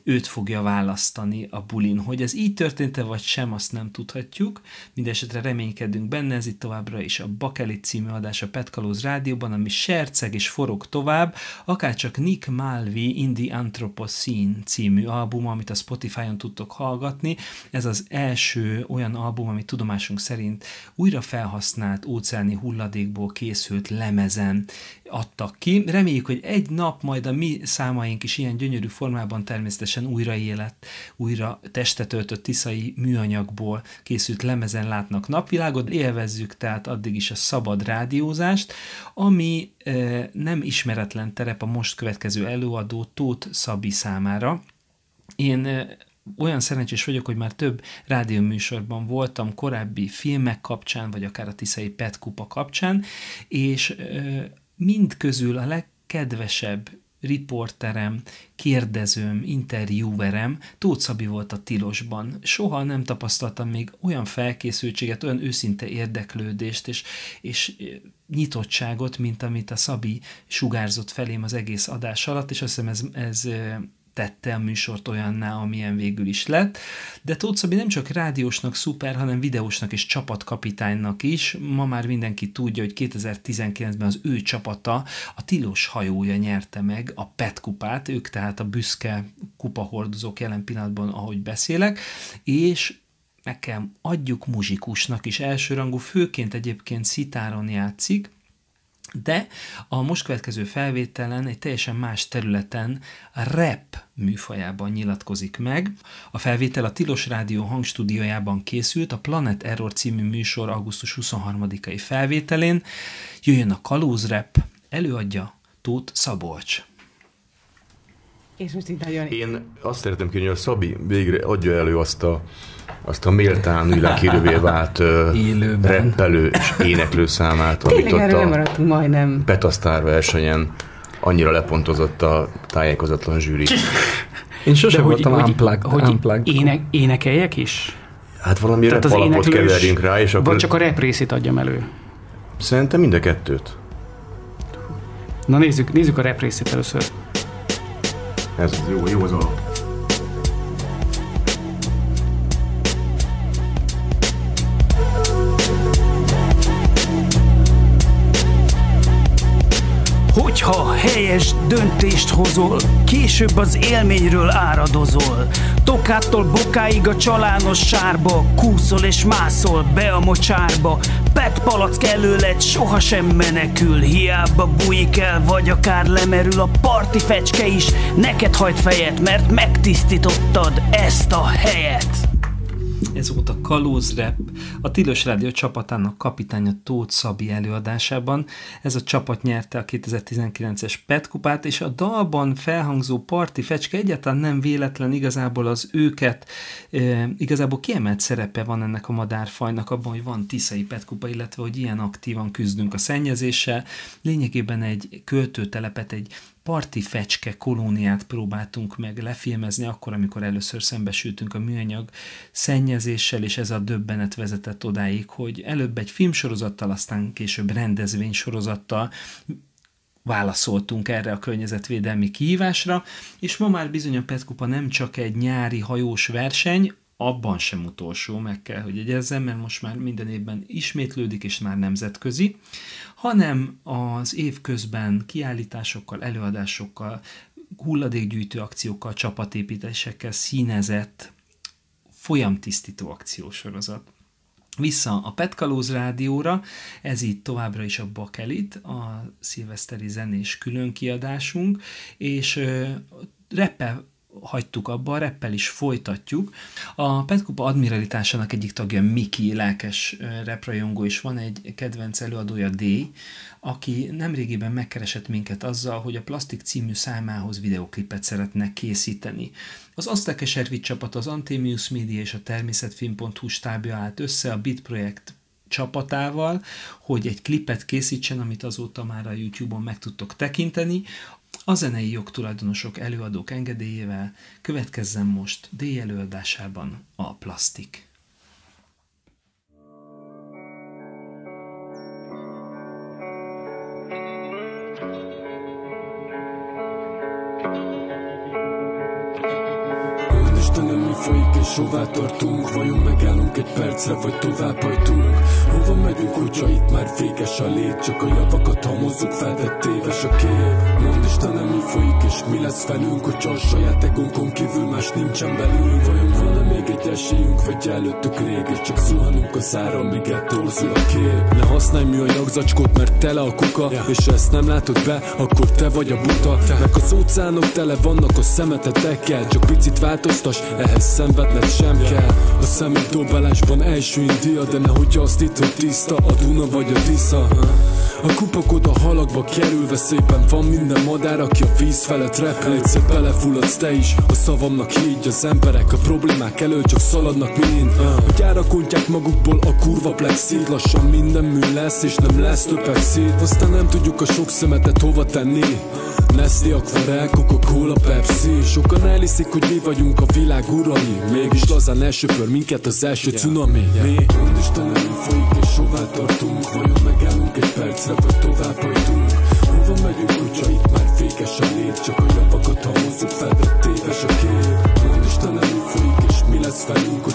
őt fogja választani a bulin. Hogy ez így történt-e vagy sem, azt nem tudhatjuk. Mindenesetre reménykedünk benne, ez itt továbbra is a Bakelit című adás a Petkalóz rádióban, ami serceg és forog tovább, akárcsak Nick Malvi In the Anthropocene című album, amit a Spotify-on tudtok hallgatni. Ez az első olyan album, ami tudomásunk szerint újra felhasznált óceáni hulladékból készült lemezen adtak ki. Reméljük, hogy egy nap majd a mi számaink is ilyen gyönyörű formában természetesen újra élet, újra testet öltött tiszai műanyagból készült lemezen látnak napvilágot. Élvezzük tehát addig is a szabad rádiózást, ami e, nem ismeretlen terep a most következő előadó Tóth Szabi számára. Én e, olyan szerencsés vagyok, hogy már több rádióműsorban voltam korábbi filmek kapcsán, vagy akár a Tiszai Pet kapcsán, és e, mind közül a legkedvesebb riporterem, kérdezőm, interjúverem Tóth Szabi volt a Tilosban. Soha nem tapasztaltam még olyan felkészültséget, olyan őszinte érdeklődést és, és nyitottságot, mint amit a Szabi sugárzott felém az egész adás alatt, és azt hiszem ez, ez tette a műsort olyanná, amilyen végül is lett. De Tóth Szabi nem csak rádiósnak szuper, hanem videósnak és csapatkapitánynak is. Ma már mindenki tudja, hogy 2019-ben az ő csapata, a Tilos hajója nyerte meg a PET kupát, ők tehát a büszke kupahordozók jelen pillanatban, ahogy beszélek, és kell adjuk muzsikusnak is elsőrangú, főként egyébként szitáron játszik, de a most következő felvételen egy teljesen más területen a rap műfajában nyilatkozik meg. A felvétel a Tilos Rádió hangstúdiójában készült, a Planet Error című műsor augusztus 23-ai felvételén. Jöjjön a Kalóz Rap, előadja Tóth Szabolcs. És most itt nagyon... Én azt szeretném kérni, hogy a Szabi végre adja elő azt a, azt a méltán világhírűvé vált reppelő és éneklő számát, amit ott a majdnem. Petasztár versenyen annyira lepontozott a tájékozatlan zsűri. Én sose De voltam hogy- unplugged. hogy unplugged. ének, énekeljek is? Hát valami Tehát rap az alapot keverjünk rá, és akkor Vagy csak a rap részét adjam elő? szerintem mind a kettőt. Na nézzük, nézzük a rap részét először. Ez az jó, jó az alap. Hogyha helyes döntést hozol, később az élményről áradozol. Tokától bokáig a csalános sárba, kúszol és mászol be a mocsárba. Pet palack előled sohasem menekül, hiába bújik el, vagy akár lemerül a parti fecske is. Neked hajt fejet, mert megtisztítottad ezt a helyet. Ez volt a Kalóz Rap, a Tilos Rádió csapatának kapitánya Tóth Szabi előadásában. Ez a csapat nyerte a 2019-es PET kupát, és a dalban felhangzó parti fecske egyáltalán nem véletlen, igazából az őket, e, igazából kiemelt szerepe van ennek a madárfajnak abban, hogy van tiszai PET kupa, illetve hogy ilyen aktívan küzdünk a szennyezéssel. Lényegében egy költőtelepet, egy parti fecske kolóniát próbáltunk meg lefilmezni, akkor, amikor először szembesültünk a műanyag szennyezéssel, és ez a döbbenet vezetett odáig, hogy előbb egy filmsorozattal, aztán később rendezvénysorozattal válaszoltunk erre a környezetvédelmi kihívásra, és ma már bizony a Petkupa nem csak egy nyári hajós verseny, abban sem utolsó, meg kell, hogy egyezzem, mert most már minden évben ismétlődik, és már nemzetközi, hanem az év közben kiállításokkal, előadásokkal, hulladékgyűjtő akciókkal, csapatépítésekkel színezett folyamtisztító akciósorozat. Vissza a Petkalóz rádióra, ez itt továbbra is a Bakelit, a szilveszteri zenés különkiadásunk, és reppe hagytuk abba, a reppel is folytatjuk. A Petkupa admiralitásának egyik tagja Miki, lelkes reprajongó, és van egy kedvenc előadója D, aki nemrégiben megkeresett minket azzal, hogy a Plastik című számához videoklipet szeretne készíteni. Az Aztek Ervit csapat, az Antemius Media és a Természetfilm.hu stábja állt össze a Bit projekt csapatával, hogy egy klipet készítsen, amit azóta már a YouTube-on meg tudtok tekinteni. A zenei jogtulajdonosok előadók engedélyével következzen most D előadásában a plastik. És hová tartunk? Vajon megállunk egy percre, vagy tovább hajtunk? Hova megyünk, hogyha itt már véges a lét? Csak a javakat hamozzuk fel, de téves a kép. Mondd Istenem, mi folyik és mi lesz velünk Hogyha a saját egónkon kívül más nincsen belül? Vajon van-e még egy esélyünk, vagy előttük rég És csak zuhanunk a szára, míg eltorzul a kép. Ne használj műanyag zacskót, mert tele a kuka yeah. És ezt nem látod be, akkor te vagy a buta. Te. Meg az óceánok tele vannak a szemetetekkel Csak picit változtas, ehhez szenvedned sem kell. A szemét dobálásban első india De nehogy azt itt, hogy tiszta. A Duna vagy a Tisza a kupakod a halakba kerülve szépen Van minden madár, aki a víz felett repül. Egyszer belefulladsz te is, a szavamnak higgy Az emberek. A problémák elől csak szaladnak mind. A gyárak ontják magukból a kurva plexit. Lassan minden mű lesz és nem lesz több exit. Aztán nem tudjuk a sok szemetet hova tenni Nestlé, Aquarel, Coca-Cola, Pepsi. Sokan elhiszik, hogy mi vagyunk a világ urai. Mégis lazán elsöpör minket az első cunami. Mi? Mondd Istenem, mi folyik és hová tartunk? Vajon megállunk egy percre, vagy tovább hajtunk Hova megyünk, hogyha itt már fékes a lét Csak a javakat hamozzuk fel, de téves a kép. Istenem, mi folyik és mi lesz velünk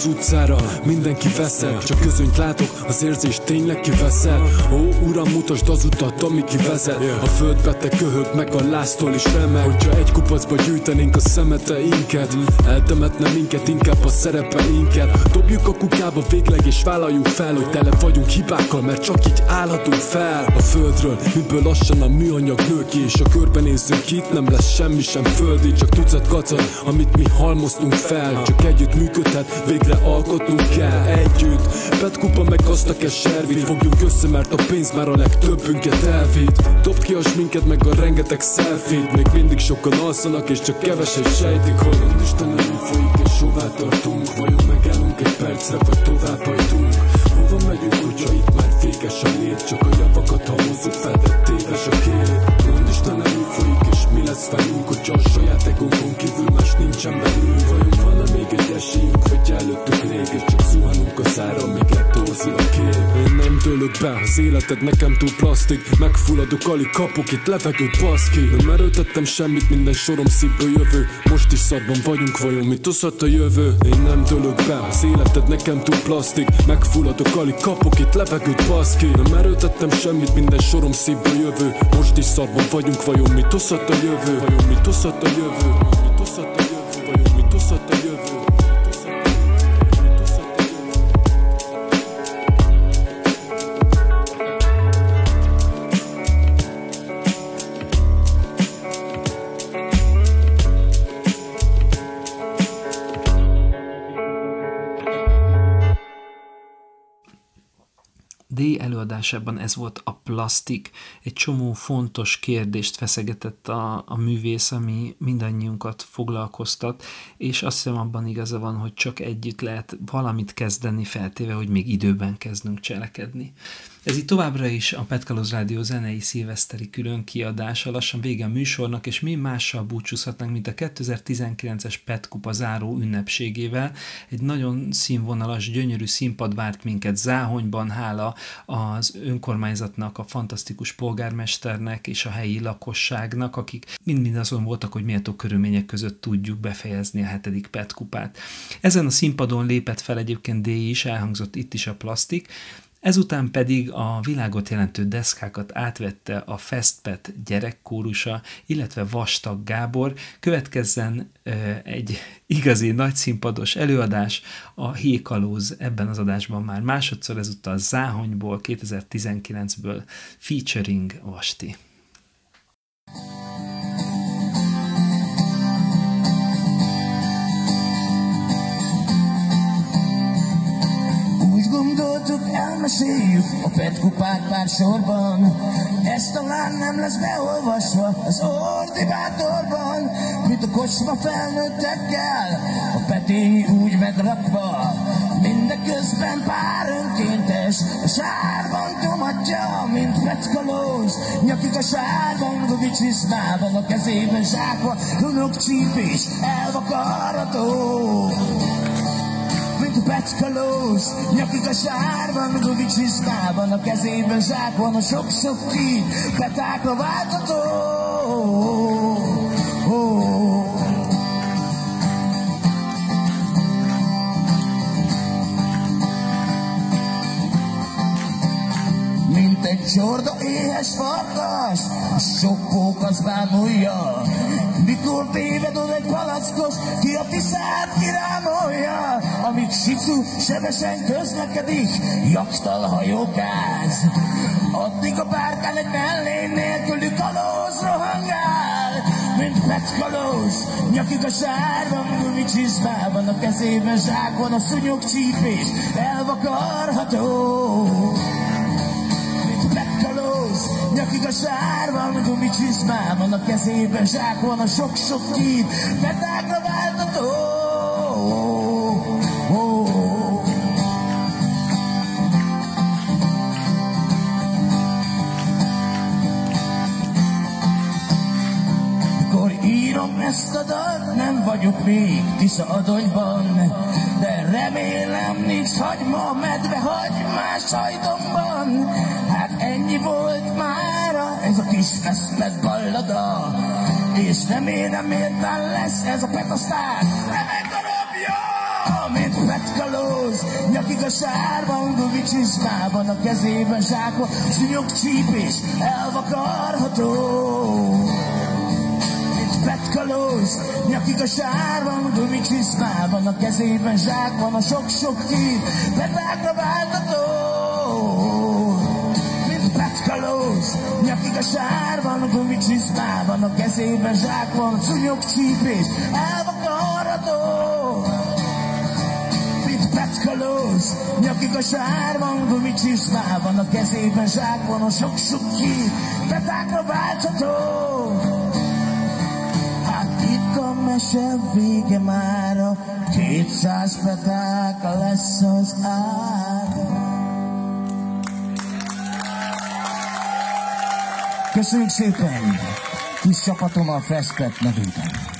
az utcára, mindenki veszel Csak közönyt látok, az érzés tényleg kiveszel Ó, uram, mutasd az utat, ami kivezet. A földbe te köhög meg a láztól is remeg Hogyha egy kupacba gyűjtenénk a szemeteinket Eltemetne minket inkább a szerepeinket. Dobjuk a kukába végleg és vállaljuk fel Hogy tele vagyunk hibákkal, mert csak így állhatunk fel. A földről, miből lassan a műanyag nő ki És a körbenézünk itt nem lesz semmi sem földi Csak tucat kacat, amit mi halmoztunk fel. Csak együtt működhet, végre alkotnunk kell Együtt, petkupa meg azt a keservit Fogjunk össze, mert a pénz már a legtöbbünket elvitt. Dobd ki a sminket meg a rengeteg selfie Még mindig sokan alszanak és csak keveset sejtik mondd Istenem, folyik és hová tartunk? Vajon megállunk egy percre, vagy tovább hajtunk? Hova megyünk, hogyha itt már fékes a lét Csak a javakat hamozzuk fel, de téves a kép. Mondd Istenem, folyik és mi lesz velünk Hogyha a saját egónkon kívül más nincsen belül Vajon van-e még egy esélyünk, vagy előttük rég És csak zuhanunk a szára, míg eltorzul a kép. Én nem tőlök be, az életed nekem túl plastik. Megfulladok, alig kapok itt levegőt, baszki. Nem erőtettem semmit, minden sorom szívből jövő. Most is szarban vagyunk, vajon mit hozhat a jövő? Én nem tőlök be, az életed nekem túl plastik. Megfulladok, alig kapok itt levegőt, baszki. Nem erőtettem semmit, minden sorom szívből jövő. Most is szarban vagyunk, vajon mit hozhat a jövő? Vajon mit hozhat a jövő? Előadásában ez volt a plastik. Egy csomó fontos kérdést feszegetett a, a művész, ami mindannyiunkat foglalkoztat, és azt hiszem abban igaza van, hogy csak együtt lehet valamit kezdeni, feltéve, hogy még időben kezdünk cselekedni. Ez itt továbbra is a Petkalóz Rádió zenei szilveszteri külön kiadása, lassan vége a műsornak, és mi mással búcsúzhatnánk, mint a 2019-es Petkupa záró ünnepségével. Egy nagyon színvonalas, gyönyörű színpad várt minket Záhonyban, hála az önkormányzatnak, a fantasztikus polgármesternek és a helyi lakosságnak, akik mind-mind azon voltak, hogy méltó körülmények között tudjuk befejezni a hetedik Petkupát. Ezen a színpadon lépett fel egyébként D is, elhangzott itt is a plastik, Ezután pedig a világot jelentő deszkákat átvette a Festpet gyerekkórusa, illetve Vastag Gábor. Következzen egy igazi nagyszínpados előadás, a Hékalóz ebben az adásban már másodszor, ezúttal Záhonyból 2019-ből featuring Vasti. gondoltuk, elmeséljük a petkupát pár sorban. Ez talán nem lesz beolvasva az ordibátorban, mint a kocsma felnőttekkel, a petény úgy megrakva. Mindeközben pár önkéntes, a sárban tomatja, mint petkalóz. Nyakik a sárban, Gubi csiszmában, a kezében zsákva, runok csípés, elvakarható mint pecskalóz, nyakik a sárban, Gubi csiszmában, a kezében zsák van, a sok-sok ki, petákra váltató. Oh. Mint egy csorda éhes farkas, sok pók az bámulja, mikor téved od egy palackos, ki a tiszát kirámolja, amíg sicu sebesen közlekedik, jaktal hajókáz. Addig a bárkán egy mellény nélküli kalóz rohangál, mint petkalóz, nyakik a sárban, gumi csizmában, a kezében zsákon a szúnyog csípés, elvakarható gumi csizmában, a kezében zsák van, a sok-sok kín, petákra váltató. Mikor írom ezt a dalt, nem vagyok még Tisza adonyban, de remélem nincs hagyma, medve hagymás sajtomban. Hát ennyi volt ez a kis eszlet ballada, és remélem méltán lesz ez a petasztár. Remek darabja, mint petkalóz, nyakig a sárban, gubi csizmában, a kezében zsákba, szúnyog csípés, elvakarható. Petkalóz, nyakig a sárban, gumi csiszmában, a kezében zsák van, a sok-sok kín, petákra váltató. Mint petkalóz, nyakig a sárban, gumi csiszmában, a kezében zsák van, szúnyog csípés, elvakarható. Mint petkalóz, nyakig a sárban, gumi csiszmában, a kezében zsák van, a sok-sok kín, petákra váltató a mese vége mára, kétszáz petáka lesz az ára. Köszönjük szépen! Kis csapatommal Festpet nevében.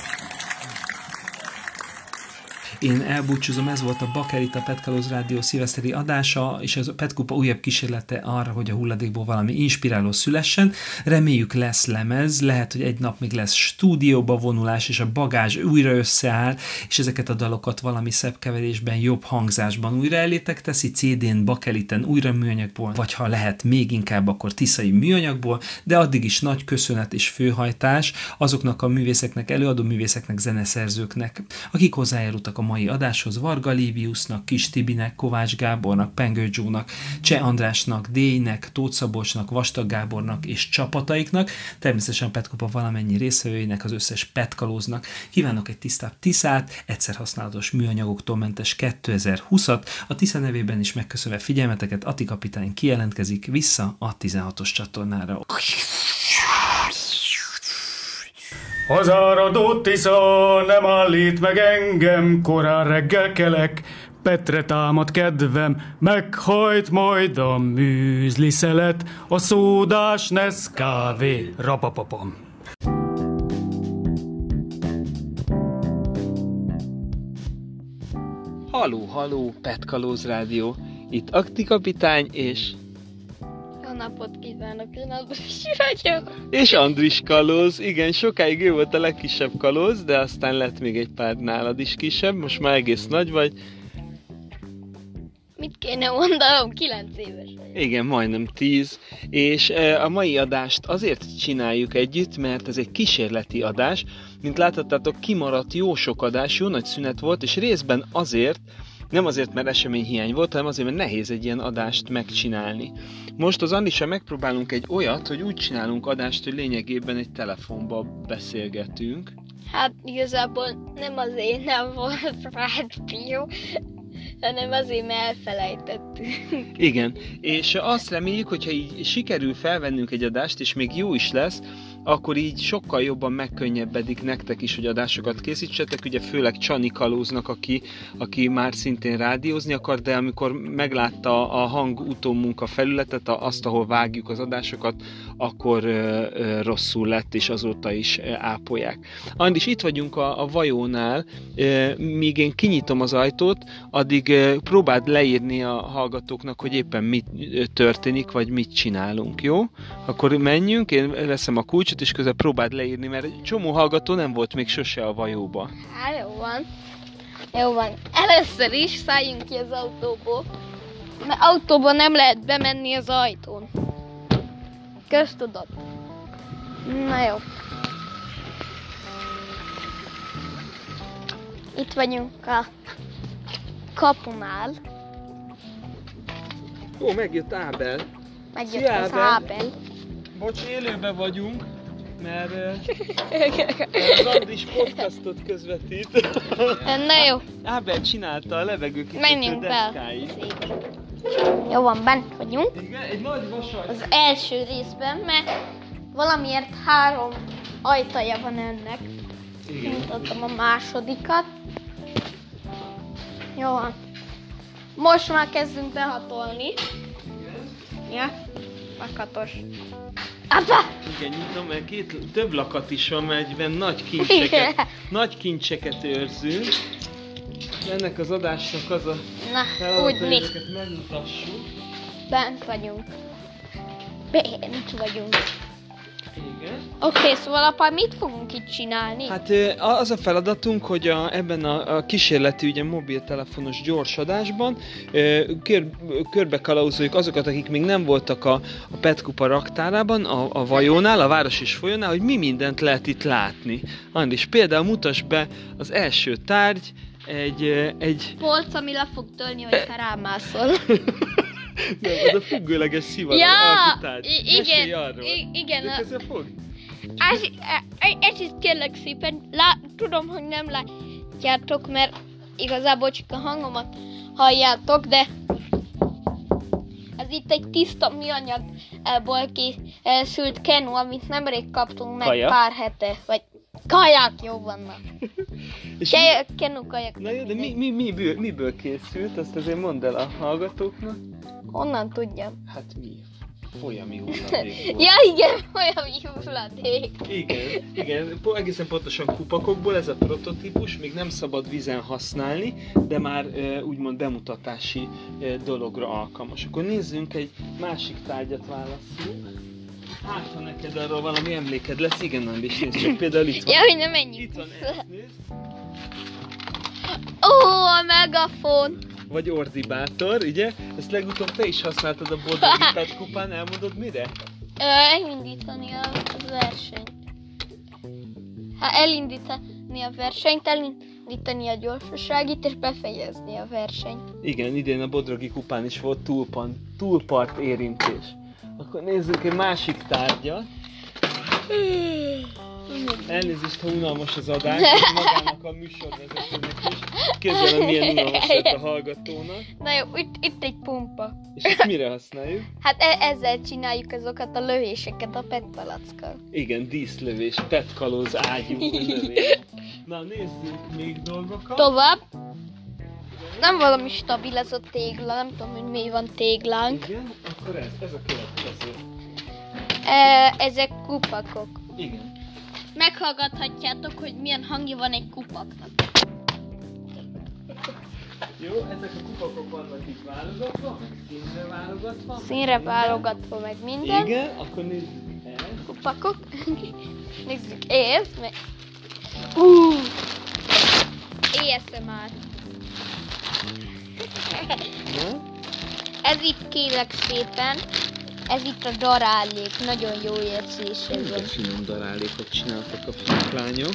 Én elbúcsúzom, ez volt a Bakerita Petkalóz Rádió szilveszteri adása, és ez a Petkupa újabb kísérlete arra, hogy a hulladékból valami inspiráló szülessen. Reméljük lesz lemez, lehet, hogy egy nap még lesz stúdióba vonulás, és a bagázs újra összeáll, és ezeket a dalokat valami szebb keverésben, jobb hangzásban újra elétek teszi, CD-n, bakeliten, újra műanyagból, vagy ha lehet még inkább, akkor tiszai műanyagból, de addig is nagy köszönet és főhajtás azoknak a művészeknek, előadó művészeknek, zeneszerzőknek, akik hozzájárultak a mai adáshoz Varga Líviusnak, Kis Tibinek, Kovács Gábornak, Pengő Zsónak, Cseh Andrásnak, Déjnek, Tóth Szabolcsnak, Vastag Gábornak és csapataiknak, természetesen Petkupa valamennyi részvevőinek, az összes petkalóznak. Kívánok egy tisztább Tiszát, egyszer használatos műanyagoktól mentes 2020-at, a Tisza nevében is megköszönve figyelmeteket, Ati kapitány kijelentkezik vissza a 16-os csatornára. Hazáradó Tisza nem állít meg engem, korán reggel kelek, Petre támad kedvem, meghajt majd a műzli szelet, a szódás Nescafé, rapapapam. Haló, haló, Petkalóz Rádió. Itt Akti kapitány és... Jó napot kívánok, én Andris vagyok. És Andris kalóz. Igen, sokáig ő volt a legkisebb kalóz, de aztán lett még egy pár nálad is kisebb. Most már egész nagy vagy. Mit kéne mondanom? 9 éves vagyok. Igen, majdnem 10. És e, a mai adást azért csináljuk együtt, mert ez egy kísérleti adás. Mint láthattátok, kimaradt jó sok adás, jó nagy szünet volt, és részben azért, nem azért, mert eseményhiány volt, hanem azért, mert nehéz egy ilyen adást megcsinálni. Most az Andisa megpróbálunk egy olyat, hogy úgy csinálunk adást, hogy lényegében egy telefonba beszélgetünk. Hát igazából nem azért nem volt rádió, hanem azért, mert elfelejtettünk. Igen, és azt reméljük, hogyha így sikerül felvennünk egy adást, és még jó is lesz, akkor így sokkal jobban megkönnyebbedik nektek is, hogy adásokat készítsetek, ugye főleg Csani Kalóznak, aki, aki már szintén rádiózni akar, de amikor meglátta a hang utómunka felületet, azt, ahol vágjuk az adásokat, akkor ö, ö, rosszul lett, és azóta is ápolják. Andis, itt vagyunk a, a vajónál, ö, míg én kinyitom az ajtót, addig ö, próbáld leírni a hallgatóknak, hogy éppen mit ö, történik, vagy mit csinálunk, jó? Akkor menjünk, én veszem a kulcsot, és közben próbáld leírni, mert egy csomó hallgató nem volt még sose a vajóba. Hát jó van. Jó van. Először is szálljunk ki az autóból. Mert autóban nem lehet bemenni az ajtón. Köztudott. Na jó. Itt vagyunk a kapunál. Ó, megjött Ábel. Megjött Szia, az Ábel. Ábel. Bocs, élőben vagyunk, mert az Andis podcastot közvetít. Na jó. Ábel csinálta a levegőkikötő deszkáit. Jó van, bent vagyunk. Igen, egy nagy vasas. Az első részben, mert valamiért három ajtaja van ennek. Igen. Mutatom a másodikat. Jó van. Most már kezdünk behatolni. Ja, makatos. Apa! Igen, nyitom, mert két, több lakat is van, mert egyben nagy kincseket, nagy kincseket őrzünk. Ennek az adásnak az a Na, feladata, úgy hogy megmutassuk. Bent vagyunk. Bent vagyunk. Igen. Oké, okay, szóval apa, mit fogunk itt csinálni? Hát az a feladatunk, hogy a, ebben a, a kísérleti ugye mobiltelefonos gyors adásban ö, kör, körbe kalauzoljuk azokat, akik még nem voltak a, a Petkupa raktárában, a, a vajónál, a város és folyónál, hogy mi mindent lehet itt látni. Andis, például mutas be az első tárgy, egy, egy Polc, ami le fog tölni, hogyha rámászol. nem, az a függőleges szivar Ja, Mesélj igen, arról. i- igen, De a- közben fog? Ez, ez is kérlek szépen, lá, tudom, hogy nem látjátok, mert igazából csak a hangomat halljátok, de ez itt egy tiszta műanyagból készült kenu, amit nemrég kaptunk meg Kaja? pár hete, vagy kajak, jó vannak. És Ke- kenu kajak. Na jó, de mi, mi, miből, miből készült? Azt azért mondd el a hallgatóknak. Honnan tudjam? Hát mi? Folyami hulladék. Ja igen, olyan hulladék. Igen, igen, egészen pontosan kupakokból ez a prototípus, még nem szabad vízen használni, de már úgymond bemutatási dologra alkalmas. Akkor nézzünk egy másik tárgyat válaszunk. Hát, ha neked arról valami emléked lesz, igen, Andis, nézd csak, például itt van. Ja, hogy nem menjünk. Itt van ez, nézd. Ó, a megafon. Vagy ordibátor, ugye? Ezt legutóbb te is használtad a Boldog Pet kupán, elmondod mire? Ö, elindítani a, versenyt. Hát elindítani a versenyt, elindítani a gyorsaságit és befejezni a versenyt. Igen, idén a Bodrogi kupán is volt túlpan, túlpart érintés. Akkor nézzük egy másik tárgyat. Elnézést, ha unalmas az adás, magának a műsorvezetőnek is. Képzelem, milyen unalmas lett a hallgatónak. Na jó, itt, itt egy pumpa. És ezt mire használjuk? Hát e- ezzel csináljuk azokat a lövéseket a PET palackkal. Igen, díszlövés, petkalóz, ágyú lövés. Na nézzük még dolgokat. Tovább. Nem valami stabil ez a tégla, nem tudom, hogy mi van téglánk. Igen, akkor ez, ez a következő. E, ezek kupakok. Igen. Meghallgathatjátok, hogy milyen hangja van egy kupaknak. Jó, ezek a kupakok vannak itt válogatva, meg színre válogatva. Színre válogatva meg minden. Igen, akkor nézzük ezt. Kupakok. Nézzük ezt, meg... ASMR. Na? Ez itt kérlek szépen, ez itt a darálék, nagyon jó van. De finom darálékot csináltak a lányok.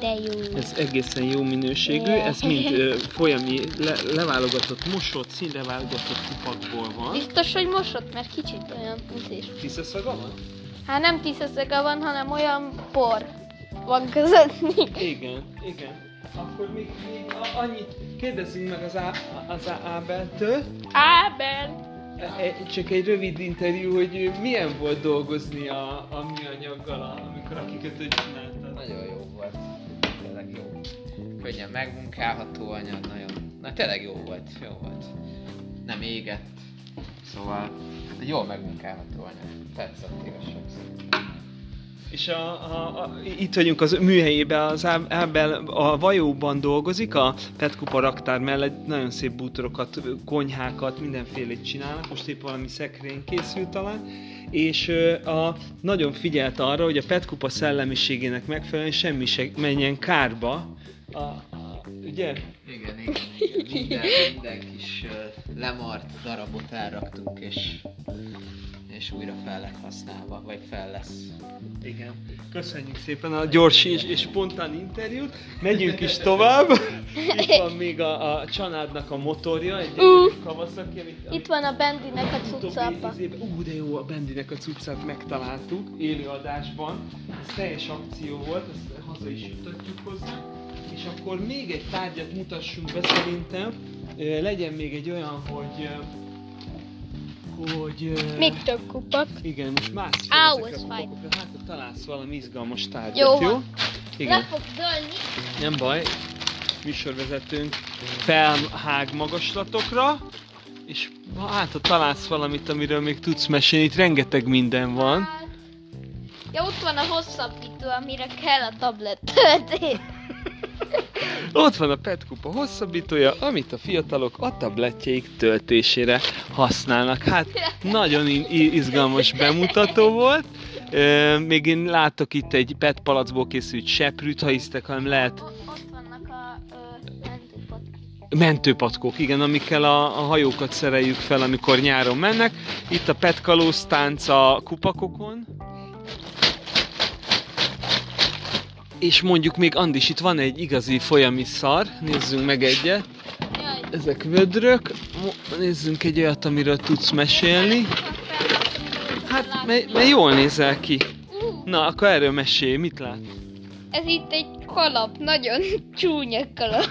De jó. Ez egészen jó minőségű, ez mind ö, folyami le, leválogatott, mosott, színre válogatott kupakból van. Biztos, hogy mosott, mert kicsit olyan ízés. Tiszaszaga van? Hát nem tisztaszaga van, hanem olyan por van közöttük. Igen, igen. Akkor még, még annyit kérdezzünk meg az, Á, az Ábeltől. Ábel! E- e- Csak egy rövid interjú, hogy milyen volt dolgozni a, a műanyaggal, amikor a kikötőt csináltad. Nagyon jó volt. Tényleg jó. Könnyen megmunkálható anyag, nagyon... Na tényleg jó volt, jó volt. Nem égett. Szóval jól megmunkálható anyag. Tetszett igazság szerint. És a, a, a, itt vagyunk az műhelyében, az Ábel a vajóban dolgozik, a Petkupa raktár mellett nagyon szép bútorokat, konyhákat, mindenfélét csinálnak, most épp valami szekrény készült talán, és a, nagyon figyelt arra, hogy a Petkupa szellemiségének megfelelően semmi se menjen kárba, a, ugye? Igen, igen, igen. Minden, minden kis lemart darabot elraktunk, és, és újra fel lett használva, vagy fel lesz. Igen. Köszönjük szépen a gyors és, és spontán interjút. Megyünk is tovább. Itt van még a, a családnak a motorja, egy uh. Kawasaki, amit Itt van a Bendinek a cuccapa. Ú, de jó, a Bendinek a cuccát megtaláltuk élőadásban. Ez teljes akció volt, ezt haza is jutatjuk hozzá. És akkor még egy tárgyat mutassunk be szerintem. Legyen még egy olyan, hogy hogy... Még több kupak. Igen, most mász Áú, fel ez ezekre a kupakokra, hát találsz valami izgalmas tárgyat, Jó jó? Igen. Le fog dőlni. Nem baj, műsorvezetőnk felhág magaslatokra, és hát ha találsz valamit, amiről még tudsz mesélni, itt rengeteg minden van. Ja, ott van a hosszabbító, amire kell a tablet töltés. Ott van a petkupa hosszabbítója, amit a fiatalok a tabletjeik töltésére használnak. Hát nagyon izgalmas bemutató volt. Ö, még én látok itt egy PET palacból készült seprűt, ha hisztek, hanem lehet Ott vannak a ö, mentőpat. mentőpatkók, igen, amikkel a, a hajókat szereljük fel, amikor nyáron mennek. Itt a petkalóz tánc a kupakokon. És mondjuk még Andis, itt van egy igazi folyami szar, nézzünk meg egyet. Ezek vödrök, nézzünk egy olyat, amiről tudsz mesélni. Hát, mert, mert jól nézel ki. Na, akkor erről mesélj, mit lát? Ez itt egy kalap, nagyon csúnya kalap.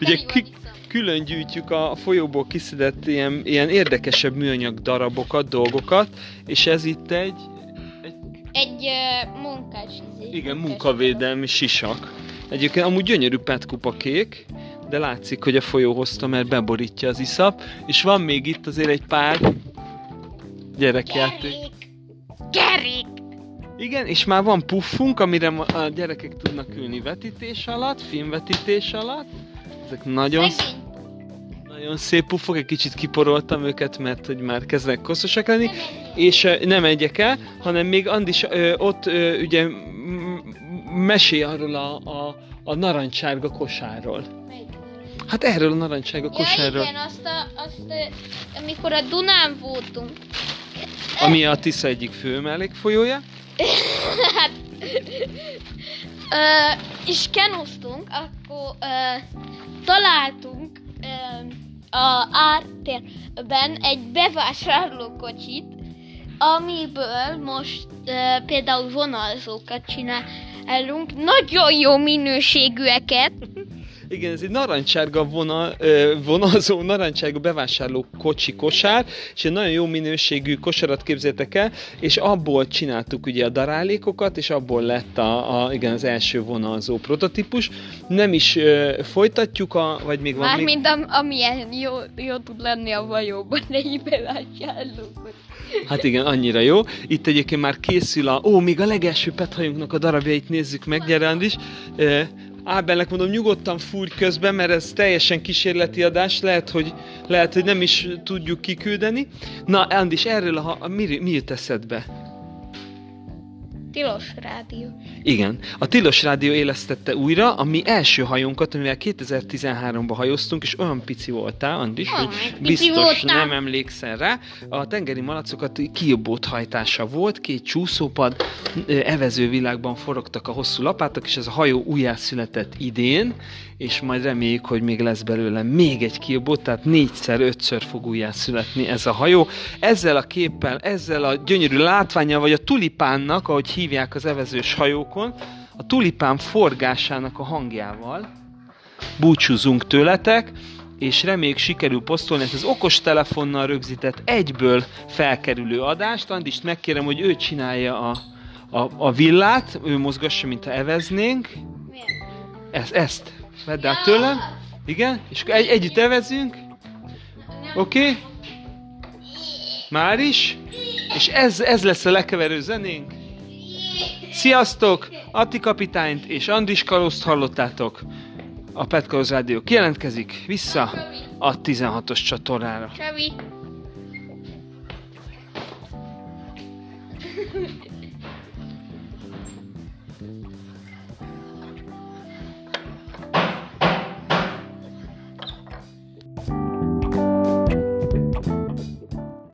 Ugye ki, külön gyűjtjük a folyóból kiszedett ilyen, ilyen érdekesebb műanyag darabokat, dolgokat, és ez itt egy, Egy ö, munkás izé. igen, munkavédelmi sisak. Egyébként amúgy gyönyörű petkupa kék, de látszik, hogy a folyó hozta, mert beborítja az iszap, és van még itt azért egy pár gyerekjáték. Kerék! Igen, és már van puffunk, amire a gyerekek tudnak ülni vetítés alatt, filmvetítés alatt. Ezek nagyon, nagyon szép puffok, egy kicsit kiporoltam őket, mert hogy már kezdenek koszosak lenni. És nem egyek el, hanem még Andis ott ugye m- m- mesélj arról a, a, a narancsárga kosárról. Hát erről a narancsárga Ja kosárról, igen, azt, a, azt amikor a Dunán voltunk. ami a Tisza egyik fő mellékfolyója. hát, ö, és kenoztunk, akkor ö, találtunk ö, a ártérben egy bevásárlókocsit, amiből most ö, például vonalzókat csinálunk, nagyon jó minőségűeket. Igen, ez egy narancsárga vonal, ö, vonalzó, narancsárga bevásárló kocsi kosár, és egy nagyon jó minőségű kosarat képzeltek el, és abból csináltuk ugye a darálékokat, és abból lett a, a igen, az első vonalzó prototípus. Nem is ö, folytatjuk, a, vagy még van még... Mármint am, amilyen jó, jó tud lenni a vajóban egy bevásárlókocsi. Hát igen, annyira jó. Itt egyébként már készül a... Ó, még a legelső pethajunknak a darabjait nézzük meg, gyere Andis. Uh, Ábelnek mondom, nyugodtan fúrj közben, mert ez teljesen kísérleti adás, lehet, hogy, lehet, hogy nem is tudjuk kiküldeni. Na, Andis, erről a, a mi, mi jut eszedbe? Tilos rádió. Igen. A Tilos Rádió élesztette újra a mi első hajónkat, amivel 2013-ban hajóztunk, és olyan pici voltál, Andis, Ah, hogy biztos voltam. nem emlékszel rá. A tengeri malacokat kiobót hajtása volt, két csúszópad, ö, evező világban forogtak a hosszú lapátok, és ez a hajó újjászületett idén, és majd reméljük, hogy még lesz belőle még egy kiobót, tehát négyszer, ötször fog újjászületni ez a hajó. Ezzel a képpel, ezzel a gyönyörű látványal, vagy a tulipánnak, ahogy hívják az evezős hajókon, a tulipán forgásának a hangjával búcsúzunk tőletek, és reméljük sikerül posztolni ezt az okos telefonnal rögzített egyből felkerülő adást. Andist megkérem, hogy ő csinálja a, a, a villát, ő mozgassa, mint ha eveznénk. Ezt, ezt. Vedd át tőlem. Igen, és akkor egy, együtt evezünk. Oké? Okay? Már is. És ez, ez lesz a lekeverő zenénk. Sziasztok! Atti kapitányt és Andris Kaloszt hallottátok. A Petkaroz Rádió kijelentkezik vissza a 16-os csatornára. Csavi.